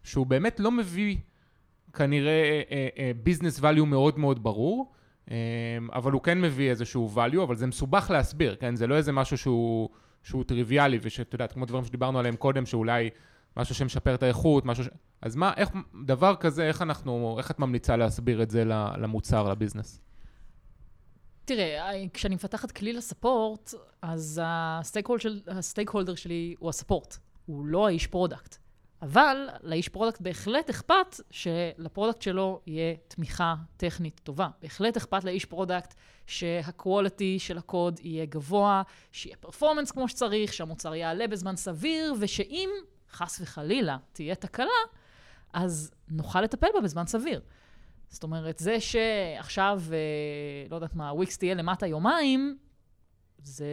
שהוא באמת לא מביא כנראה ביזנס uh, value מאוד מאוד ברור, uh, אבל הוא כן מביא איזשהו value, אבל זה מסובך להסביר, כן? זה לא איזה משהו שהוא, שהוא טריוויאלי, ושאת יודעת, כמו דברים שדיברנו עליהם קודם, שאולי משהו שמשפר את האיכות, משהו ש... אז מה, איך, דבר כזה, איך אנחנו, איך את ממליצה להסביר את זה למוצר, לביזנס? תראה, כשאני מפתחת כלי לספורט, אז הסטייק הולדר שלי הוא הספורט, הוא לא האיש product. אבל לאיש product בהחלט אכפת של product שלו יהיה תמיכה טכנית טובה. בהחלט אכפת לאיש product שה quality של הקוד יהיה גבוה, שיהיה performance כמו שצריך, שהמוצר יעלה בזמן סביר, ושאם חס וחלילה תהיה תקלה, אז נוכל לטפל בה בזמן סביר. זאת אומרת, זה שעכשיו, אה, לא יודעת מה, וויקס תהיה למטה יומיים, זה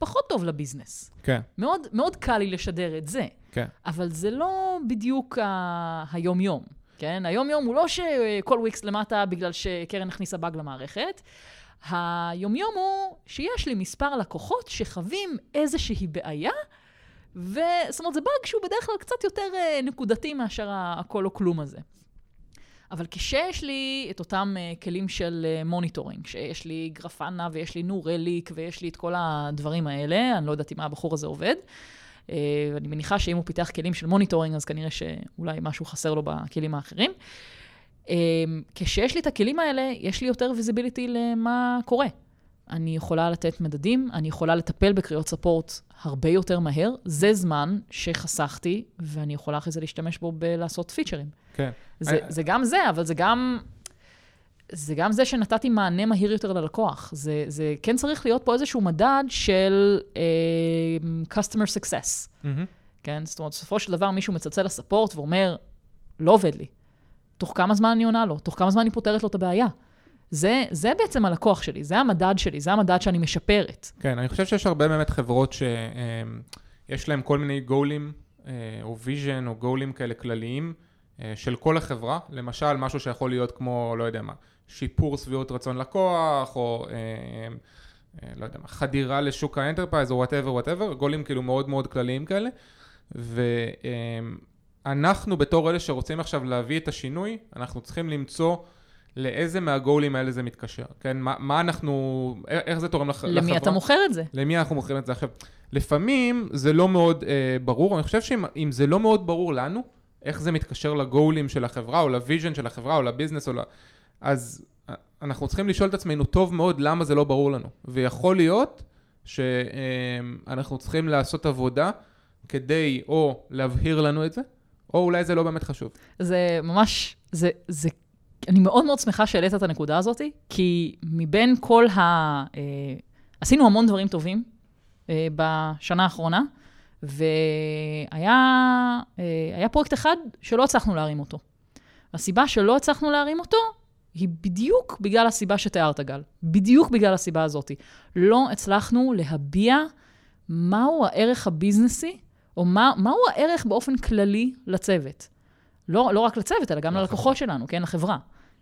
פחות טוב ל business. כן. מאוד, מאוד קל לי לשדר את זה. כן. אבל זה לא בדיוק ה- היום-יום, כן? היום-יום הוא לא שכל וויקס למטה בגלל שקרן הכניסה באג למערכת. היום-יום הוא שיש לי מספר לקוחות שחווים איזושהי בעיה, וזאת אומרת, זה באג שהוא בדרך כלל קצת יותר אה, נקודתי מאשר הכל או כלום הזה. אבל כשיש לי את אותם אה, כלים של monitoring, שיש לי Grafana ויש לי New Relic ויש לי את כל הדברים האלה, אני לא יודעת אם הבחור הזה עובד. אה, אני מניחה שאם הוא פיתח כלים של monitoring, אז כנראה שאולי משהו חסר לו בכלים האחרים. כשיש לי את הכלים האלה, יש לי יותר visibility למה קורה. אני יכולה לתת מדדים, אני יכולה לטפל בקריאות support הרבה יותר מהר. זה זמן שחסכתי, ואני יכולה אחרי זה להשתמש בו בלעשות פיצ'רים. כן. זה, I- זה גם זה, אבל זה גם... זה גם זה שנתתי מענה מהיר יותר ללקוח. זה, זה כן צריך להיות פה איזשהו מדד של אה, customer success, מהמם. כן? זאת אומרת, בסופו של דבר מישהו מצלצל ל support ואומר, לא עובד לי. תוך כמה זמן אני עונה לו? תוך כמה זמן אני פותרת לו את הבעיה? זה, זה בעצם הלקוח שלי, זה המדד שלי, זה המדד שאני משפרת. כן, אני חושב שיש הרבה באמת חברות שיש להן כל מיני גולים, אה, או vision, או גולים כאלה כלליים, אה, של כל החברה. למשל, משהו שיכול להיות כמו, לא יודע מה, שיפור שביעות רצון לקוח, או אה, אה, לא יודע מה, חדירה לשוק ה enterprise, או whatever, whatever, גולים כאילו מאוד מאוד כלליים כאלה. ואנחנו בתור אלה שרוצים עכשיו להביא את השינוי, אנחנו צריכים למצוא לאיזה מהגולים האלה זה מתקשר, כן? מה, מה אנחנו, איך איך זה תורם לח, לחברה? למי אתה מוכר את זה? למי אנחנו מוכרים את זה עכשיו? לפעמים זה לא מאוד אה, ברור, אני חושב שאם אם זה לא מאוד ברור לנו, איך זה מתקשר לגולים של החברה, או ל vision של החברה, או ל business, או ל... אז אה, אנחנו צריכים לשאול את עצמנו טוב מאוד למה זה לא ברור לנו. ויכול להיות שאנחנו צריכים לעשות עבודה כדי או להבהיר לנו את זה, או אולי זה לא באמת חשוב. זה ממש, זה, זה, אני מאוד מאוד שמחה שהעלית את הנקודה הזאת, כי מבין כל ה... אה, עשינו המון דברים טובים אה, בשנה האחרונה, והיה אה, פרויקט אחד שלא הצלחנו להרים אותו. הסיבה שלא הצלחנו להרים אותו היא בדיוק בגלל הסיבה שתיארת, גל. בדיוק בגלל הסיבה הזאת. לא הצלחנו להביע מהו הערך הביזנסי, או מה, מהו הערך באופן כללי לצוות. לא, לא רק לצוות, אלא גם לחברה. ללקוחות שלנו, כן, לחברה.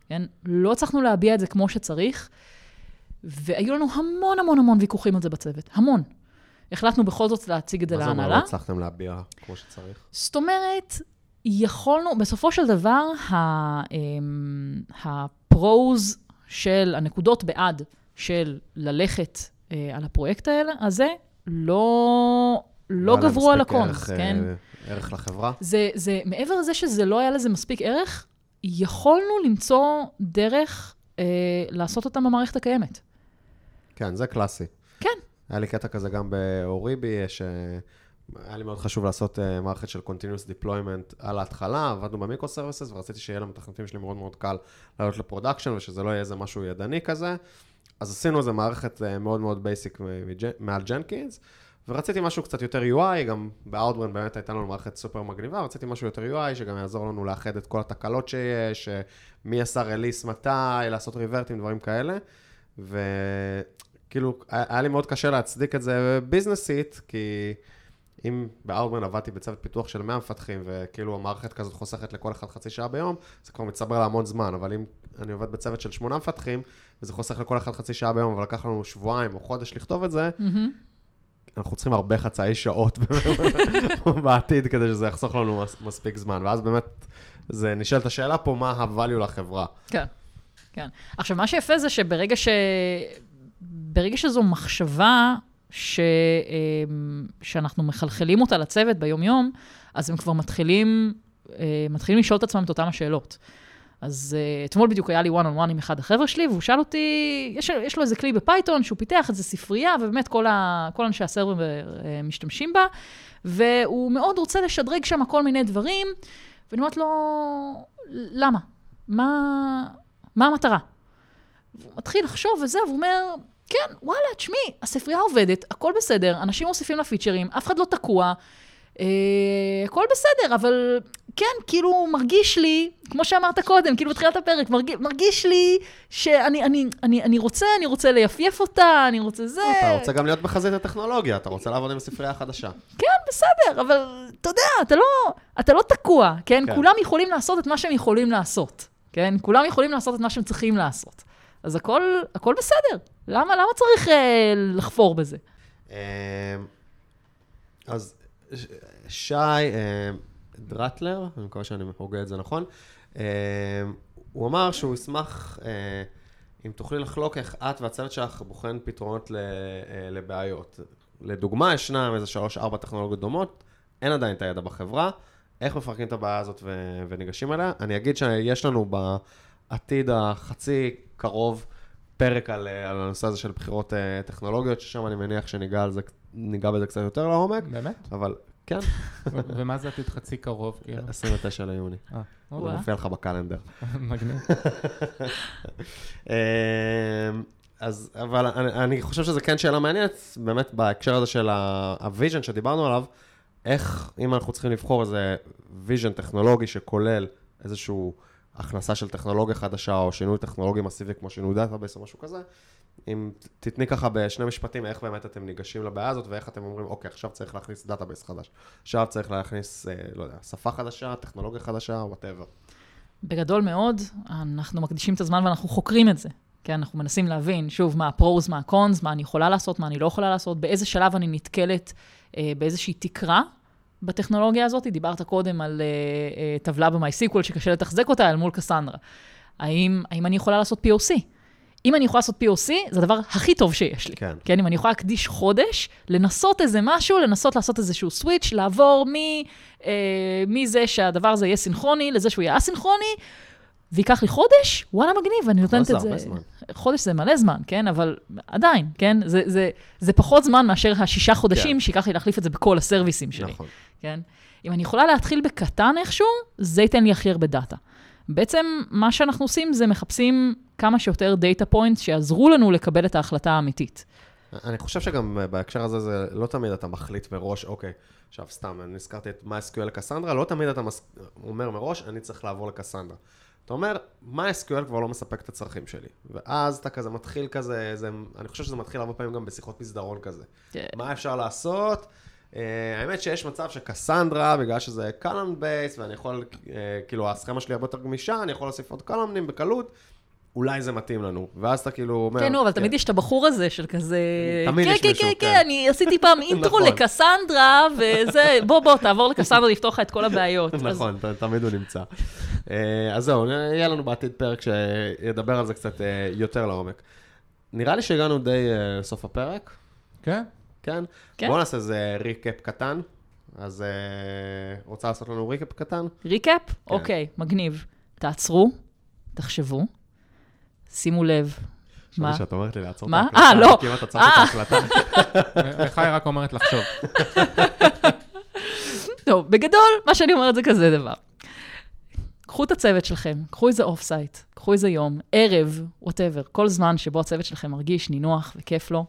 כן? לא הצלחנו להביע את זה כמו שצריך, והיו לנו המון המון המון ויכוחים על זה בצוות, המון. החלטנו בכל זאת להציג את זה מה זה אומר להנהלה. לא הצלחתם להביע כמו שצריך? זאת אומרת, יכולנו, בסופו של דבר, אמ, הפרוז של הנקודות בעד של ללכת אה, על הפרויקט האלה, הזה, לא, לא להם גברו על הקונס, כן? אה, ערך לחברה? זה, זה, מעבר לזה שזה לא היה לזה מספיק ערך, יכולנו למצוא דרך אה, לעשות אותם במערכת הקיימת. כן, זה קלאסי. כן. היה לי קטע כזה גם ב Oribi, שהיה לי מאוד חשוב לעשות אה, מערכת של Continuous Deployment על ההתחלה, עבדנו ב microservices, ורציתי שיהיה למתכנתים שלי מאוד מאוד קל לעלות ל production, ושזה לא יהיה איזה משהו ידני כזה. אז עשינו איזה מערכת אה, מאוד מאוד basic מעל Jenkins, ורציתי משהו קצת יותר UI, גם ב-Outbrain באמת הייתה לנו מערכת סופר מגניבה, רציתי משהו יותר UI, שגם יעזור לנו לאחד את כל התקלות שיש, מי עשה release מתי, לעשות ריברטים, דברים כאלה. וכאילו, היה לי מאוד קשה להצדיק את זה ביזנסית, כי אם ב-Outbrain עבדתי בצוות פיתוח של 100 מפתחים, וכאילו המערכת כזאת חוסכת לכל אחד חצי שעה ביום, זה כבר מצטבר להמון זמן, אבל אם אני עובד בצוות של 8 מפתחים, וזה חוסך לכל אחד חצי שעה ביום, אבל לקח לנו שבועיים או חודש לכתוב את זה, מהמם. אנחנו צריכים הרבה חצאי שעות בעתיד כדי שזה יחסוך לנו מס, מספיק זמן. ואז באמת, זה נשאלת השאלה פה, מה ה-value לחברה. כן, כן. עכשיו, מה שיפה זה שברגע ש... ברגע שזו מחשבה ש... אמ, שאנחנו מחלחלים אותה לצוות ביום-יום, אז הם כבר מתחילים, אה, מתחילים לשאול את עצמם את אותם השאלות. אז uh, אתמול בדיוק היה לי one on one עם אחד החבר'ה שלי, והוא שאל אותי, יש, יש לו איזה כלי בפייתון שהוא פיתח איזה ספרייה, ובאמת כל, ה, כל אנשי הסרבר uh, משתמשים בה, והוא מאוד רוצה לשדרג שם כל מיני דברים, ואני אומרת לו, למה? מה, מה המטרה? והוא מתחיל לחשוב וזה, והוא אומר, כן, וואלה, תשמעי, הספרייה עובדת, הכל בסדר, אנשים מוסיפים לה פיצ'רים, אף אחד לא תקוע, אה, הכל בסדר, אבל כן, כאילו, מרגיש לי, כמו שאמרת קודם, כאילו בתחילת הפרק, מרגיש, מרגיש לי שאני אני, אני, אני רוצה, אני רוצה ליפייף אותה, אני רוצה זה. אתה רוצה גם להיות בחזית הטכנולוגיה, אתה רוצה לעבוד עם הספרייה החדשה. כן, בסדר, אבל אתה יודע, אתה לא, אתה לא תקוע, כן? כן? כולם יכולים לעשות את מה שהם יכולים לעשות, כן? כולם יכולים לעשות את מה שהם צריכים לעשות. אז הכל, הכל בסדר. למה, למה צריך אה, לחפור בזה? אמ, אז שי אה, דרטלר, אני מקווה שאני הוגה את זה נכון, אה, הוא אמר שהוא ישמח, אה, אם תוכלי לחלוק איך את והצוות שלך בוחן פתרונות לבעיות. לדוגמה, ישנם איזה שלוש-ארבע טכנולוגיות דומות, אין עדיין את הידע בחברה, איך מפרקים את הבעיה הזאת ו- וניגשים אליה. אני אגיד שיש לנו בעתיד החצי קרוב פרק על, על הנושא הזה של בחירות טכנולוגיות, ששם אני מניח שניגע על זה בזה קצת יותר לעומק. באמת? אבל כן. ומה זה עתיד חצי קרוב? 29 כאילו? ליוני. אה, זה מופיע לך ב calendar. מגניב. אמ, אז, אבל אני, אני חושב שזו כן שאלה מעניינת, באמת בהקשר הזה של ה vision שדיברנו עליו, איך, אם אנחנו צריכים לבחור איזה vision טכנולוגי שכולל איזושהי הכנסה של טכנולוגיה חדשה, או שינוי טכנולוגי מסיבי כמו שינוי database או משהו כזה, אם תתני ככה בשני משפטים, איך באמת אתם ניגשים לבעיה הזאת, ואיך אתם אומרים, אוקיי, עכשיו צריך להכניס database חדש. עכשיו צריך להכניס, אה, לא יודע, שפה חדשה, טכנולוגיה חדשה, whatever. בגדול מאוד, אנחנו מקדישים את הזמן ואנחנו חוקרים את זה. כן, אנחנו מנסים להבין, שוב, מה ה pros, מה ה cons, מה אני יכולה לעשות, מה אני לא יכולה לעשות, באיזה שלב אני נתקלת אה, באיזושהי תקרה בטכנולוגיה הזאת. דיברת קודם על אה, אה, טבלה ב-MySQL שקשה לתחזק אותה אל מול קסנדרה. האם, האם אני יכולה לעשות POC? אם אני יכולה לעשות POC, זה הדבר הכי טוב שיש לי. כן. כן, אם אני יכולה להקדיש חודש, לנסות איזה משהו, לנסות לעשות איזשהו switch, לעבור מ, אה, מזה שהדבר הזה יהיה סינכרוני, לזה שהוא יהיה אסינכרוני, וייקח לי חודש, וואלה מגניב, אני נותנת את זה. חודש זה מלא זמן, כן? אבל עדיין, כן? זה, זה, זה פחות זמן מאשר השישה חודשים כן. שייקח לי להחליף את זה בכל הסרוויסים שלי. נכון. כן? אם אני יכולה להתחיל בקטן איכשהו, זה ייתן לי הכי הרבה data. בעצם מה שאנחנו עושים זה מחפשים כמה שיותר data points שיעזרו לנו לקבל את ההחלטה האמיתית. אני חושב שגם בהקשר הזה, זה לא תמיד אתה מחליט מראש, אוקיי, עכשיו סתם, אני הזכרתי את MySQL לקסנדרה, לא תמיד אתה מס... אומר מראש, אני צריך לעבור לקסנדרה. אתה אומר, MySQL כבר לא מספק את הצרכים שלי. ואז אתה כזה מתחיל כזה, זה, אני חושב שזה מתחיל הרבה פעמים גם בשיחות מסדרון כזה. Yeah. כן. מה אפשר לעשות? Uh, האמת שיש מצב שקסנדרה, בגלל שזה קלאם בייס, ואני יכול, uh, כאילו, הסכמה שלי הרבה יותר גמישה, אני יכול להוסיף עוד קלאמנים בקלות. אולי זה מתאים לנו. ואז אתה כאילו אומר... כן, נו, אבל תמיד כן. יש את הבחור הזה של כזה... תמיד יש כן, מישהו, כן. כן, כן, אני עשיתי פעם intro נכון. לקסנדרה, וזה, בוא, בוא, תעבור לקסנדרה, לפתור לך את כל הבעיות. נכון, תמיד הוא נמצא. אה, אז זהו, יהיה לנו בעתיד פרק שידבר על זה קצת אה, יותר לעומק. נראה לי שהגענו די אה, לסוף הפרק. כן. כן? בואו נעשה איזה recap קטן. אז רוצה לעשות לנו recap קטן? recap? אוקיי, מגניב. תעצרו, תחשבו. שימו לב. מה? שאת אומרת לי לעצור את ההקלטה. מה? אה, לא. כמעט עצרתי את ההקלטה. לך היא רק אומרת לחשוב. טוב, בגדול, מה שאני אומרת זה כזה דבר. קחו את הצוות שלכם, קחו איזה off-site, קחו איזה יום, ערב, whatever, כל זמן שבו הצוות שלכם מרגיש נינוח וכיף לו,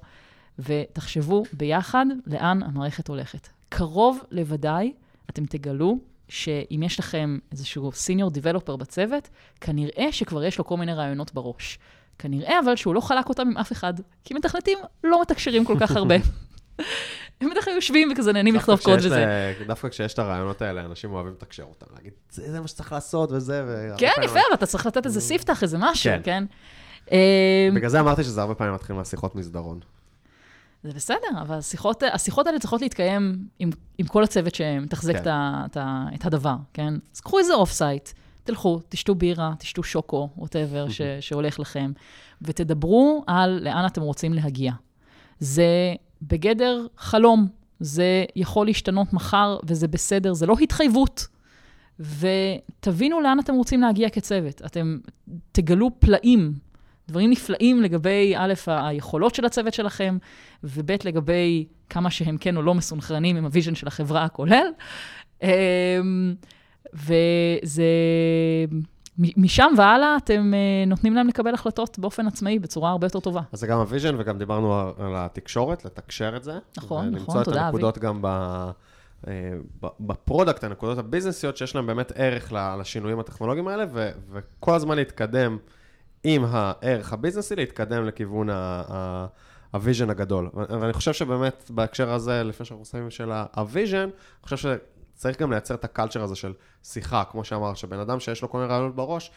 ותחשבו ביחד לאן המערכת הולכת. קרוב לוודאי, אתם תגלו שאם יש לכם איזשהו senior developer בצוות, כנראה שכבר יש לו כל מיני רעיונות בראש. כנראה אבל שהוא לא חלק אותם עם אף אחד, כי מתכנתים לא מתקשרים כל כך הרבה. הם בדרך כלל יושבים וכזה נהנים לכתוב קוד וזה. דווקא כשיש את הרעיונות האלה, אנשים אוהבים לתקשר אותם, להגיד, זה מה שצריך לעשות וזה. כן, יפה, אבל אתה צריך לתת איזה ספתח, איזה משהו, כן? כן? בגלל זה אמרתי שזה הרבה פעמים מתחיל מהשיחות מסדרון. זה בסדר, אבל השיחות, השיחות האלה צריכות להתקיים עם, עם כל הצוות שמתחזק כן. את, את, את הדבר, כן? אז קחו איזה off-site, תלכו, תשתו בירה, תשתו שוקו, whatever, שהולך לכם, ותדברו על לאן אתם רוצים להגיע. זה בגדר חלום, זה יכול להשתנות מחר, וזה בסדר, זה לא התחייבות. ותבינו לאן אתם רוצים להגיע כצוות. אתם תגלו פלאים, דברים נפלאים לגבי, א', היכולות של הצוות שלכם, וב', לגבי כמה שהם כן או לא מסונכרנים עם ה vision של החברה הכולל. אמ, וזה... משם והלאה אתם uh, נותנים להם לקבל החלטות באופן עצמאי בצורה הרבה יותר טובה. אז זה גם ה vision, וגם דיברנו על התקשורת, לתקשר את זה. נכון, נכון, תודה, אבי. ולמצוא את הנקודות גם ב, uh, ב product, הנקודות הביזנסיות, שיש להם באמת ערך לשינויים הטכנולוגיים האלה, ו, וכל הזמן להתקדם עם הערך הביזנסי, להתקדם לכיוון ה vision הגדול. ואני חושב שבאמת, בהקשר הזה, לפני שאנחנו עושים של ה vision, אני חושב צריך גם לייצר את ה culture הזה של שיחה, כמו שאמר, שבן אדם שיש לו כל מיני רעיונות בראש,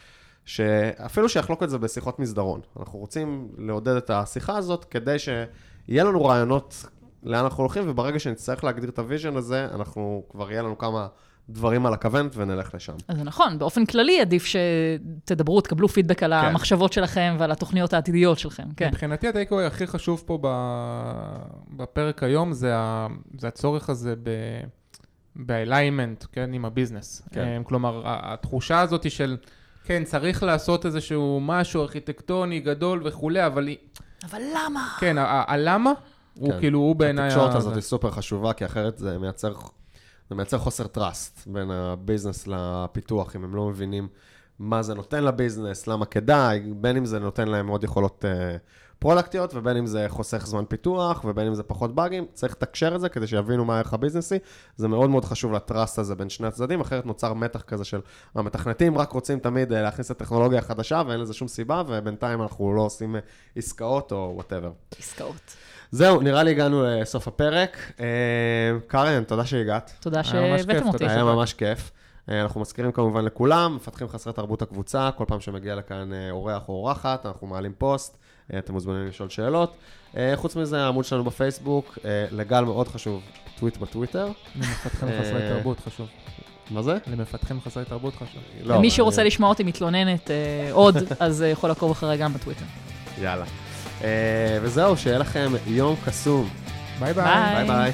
שאפילו שיחלוק את זה בשיחות מסדרון. אנחנו רוצים לעודד את השיחה הזאת כדי שיהיה לנו רעיונות לאן אנחנו הולכים, וברגע שנצטרך להגדיר את ה vision הזה, אנחנו, כבר יהיה לנו כמה דברים על הכוונת ונלך לשם. אז זה נכון, באופן כללי עדיף שתדברו, תקבלו פידבק על כן. המחשבות שלכם ועל התוכניות העתידיות שלכם, כן. מבחינתי ה takeaway הכי חשוב פה בפרק היום זה, זה הצורך הזה ב... ב alignment, כן, עם הביזנס. כן. אה, כלומר, התחושה הזאת של, כן, צריך לעשות איזשהו משהו ארכיטקטוני גדול וכולי, אבל היא... אבל למה? כן, הלמה הוא כן. כאילו, הוא בעיניי... התקשורת הזאת היא סופר חשובה, כי אחרת זה מייצר, זה מייצר חוסר trust בין הביזנס לפיתוח, אם הם לא מבינים מה זה נותן לביזנס, למה כדאי, בין אם זה נותן להם עוד יכולות... Uh, פרודקטיות, ובין אם זה חוסך זמן פיתוח, ובין אם זה פחות באגים, צריך לתקשר את זה כדי שיבינו מה הערך הביזנסי. זה מאוד מאוד חשוב ל trust הזה בין שני הצדדים, אחרת נוצר מתח כזה של המתכנתים רק רוצים תמיד אה, להכניס את הטכנולוגיה החדשה, ואין לזה שום סיבה, ובינתיים אנחנו לא עושים אה, עסקאות או whatever. עסקאות. זהו, נראה לי הגענו לסוף הפרק. אה, קארן, תודה שהגעת. תודה שהבאתם אותי. היה ממש כיף. אנחנו מזכירים כמובן לכולם, מפתחים חסרי תרבות הקבוצה, כל פעם שמגיע לכאן אורח או אורחת, אנחנו מעלים פוסט. אה, אתם מוזמנים לשאול שאלות. אה, חוץ מזה, העמוד שלנו בפייסבוק, אה, לגל מאוד חשוב, טוויט בטוויטר. למפתחים חסרי תרבות חשוב. מה זה? למפתחים חסרי תרבות חשוב. לא, ומי שרוצה לשמוע אותי מתלוננת עוד, אז יכול לעקוב אחריי גם בטוויטר. יאללה. וזהו, שיהיה לכם יום קסום. ביי ביי. ביי ביי.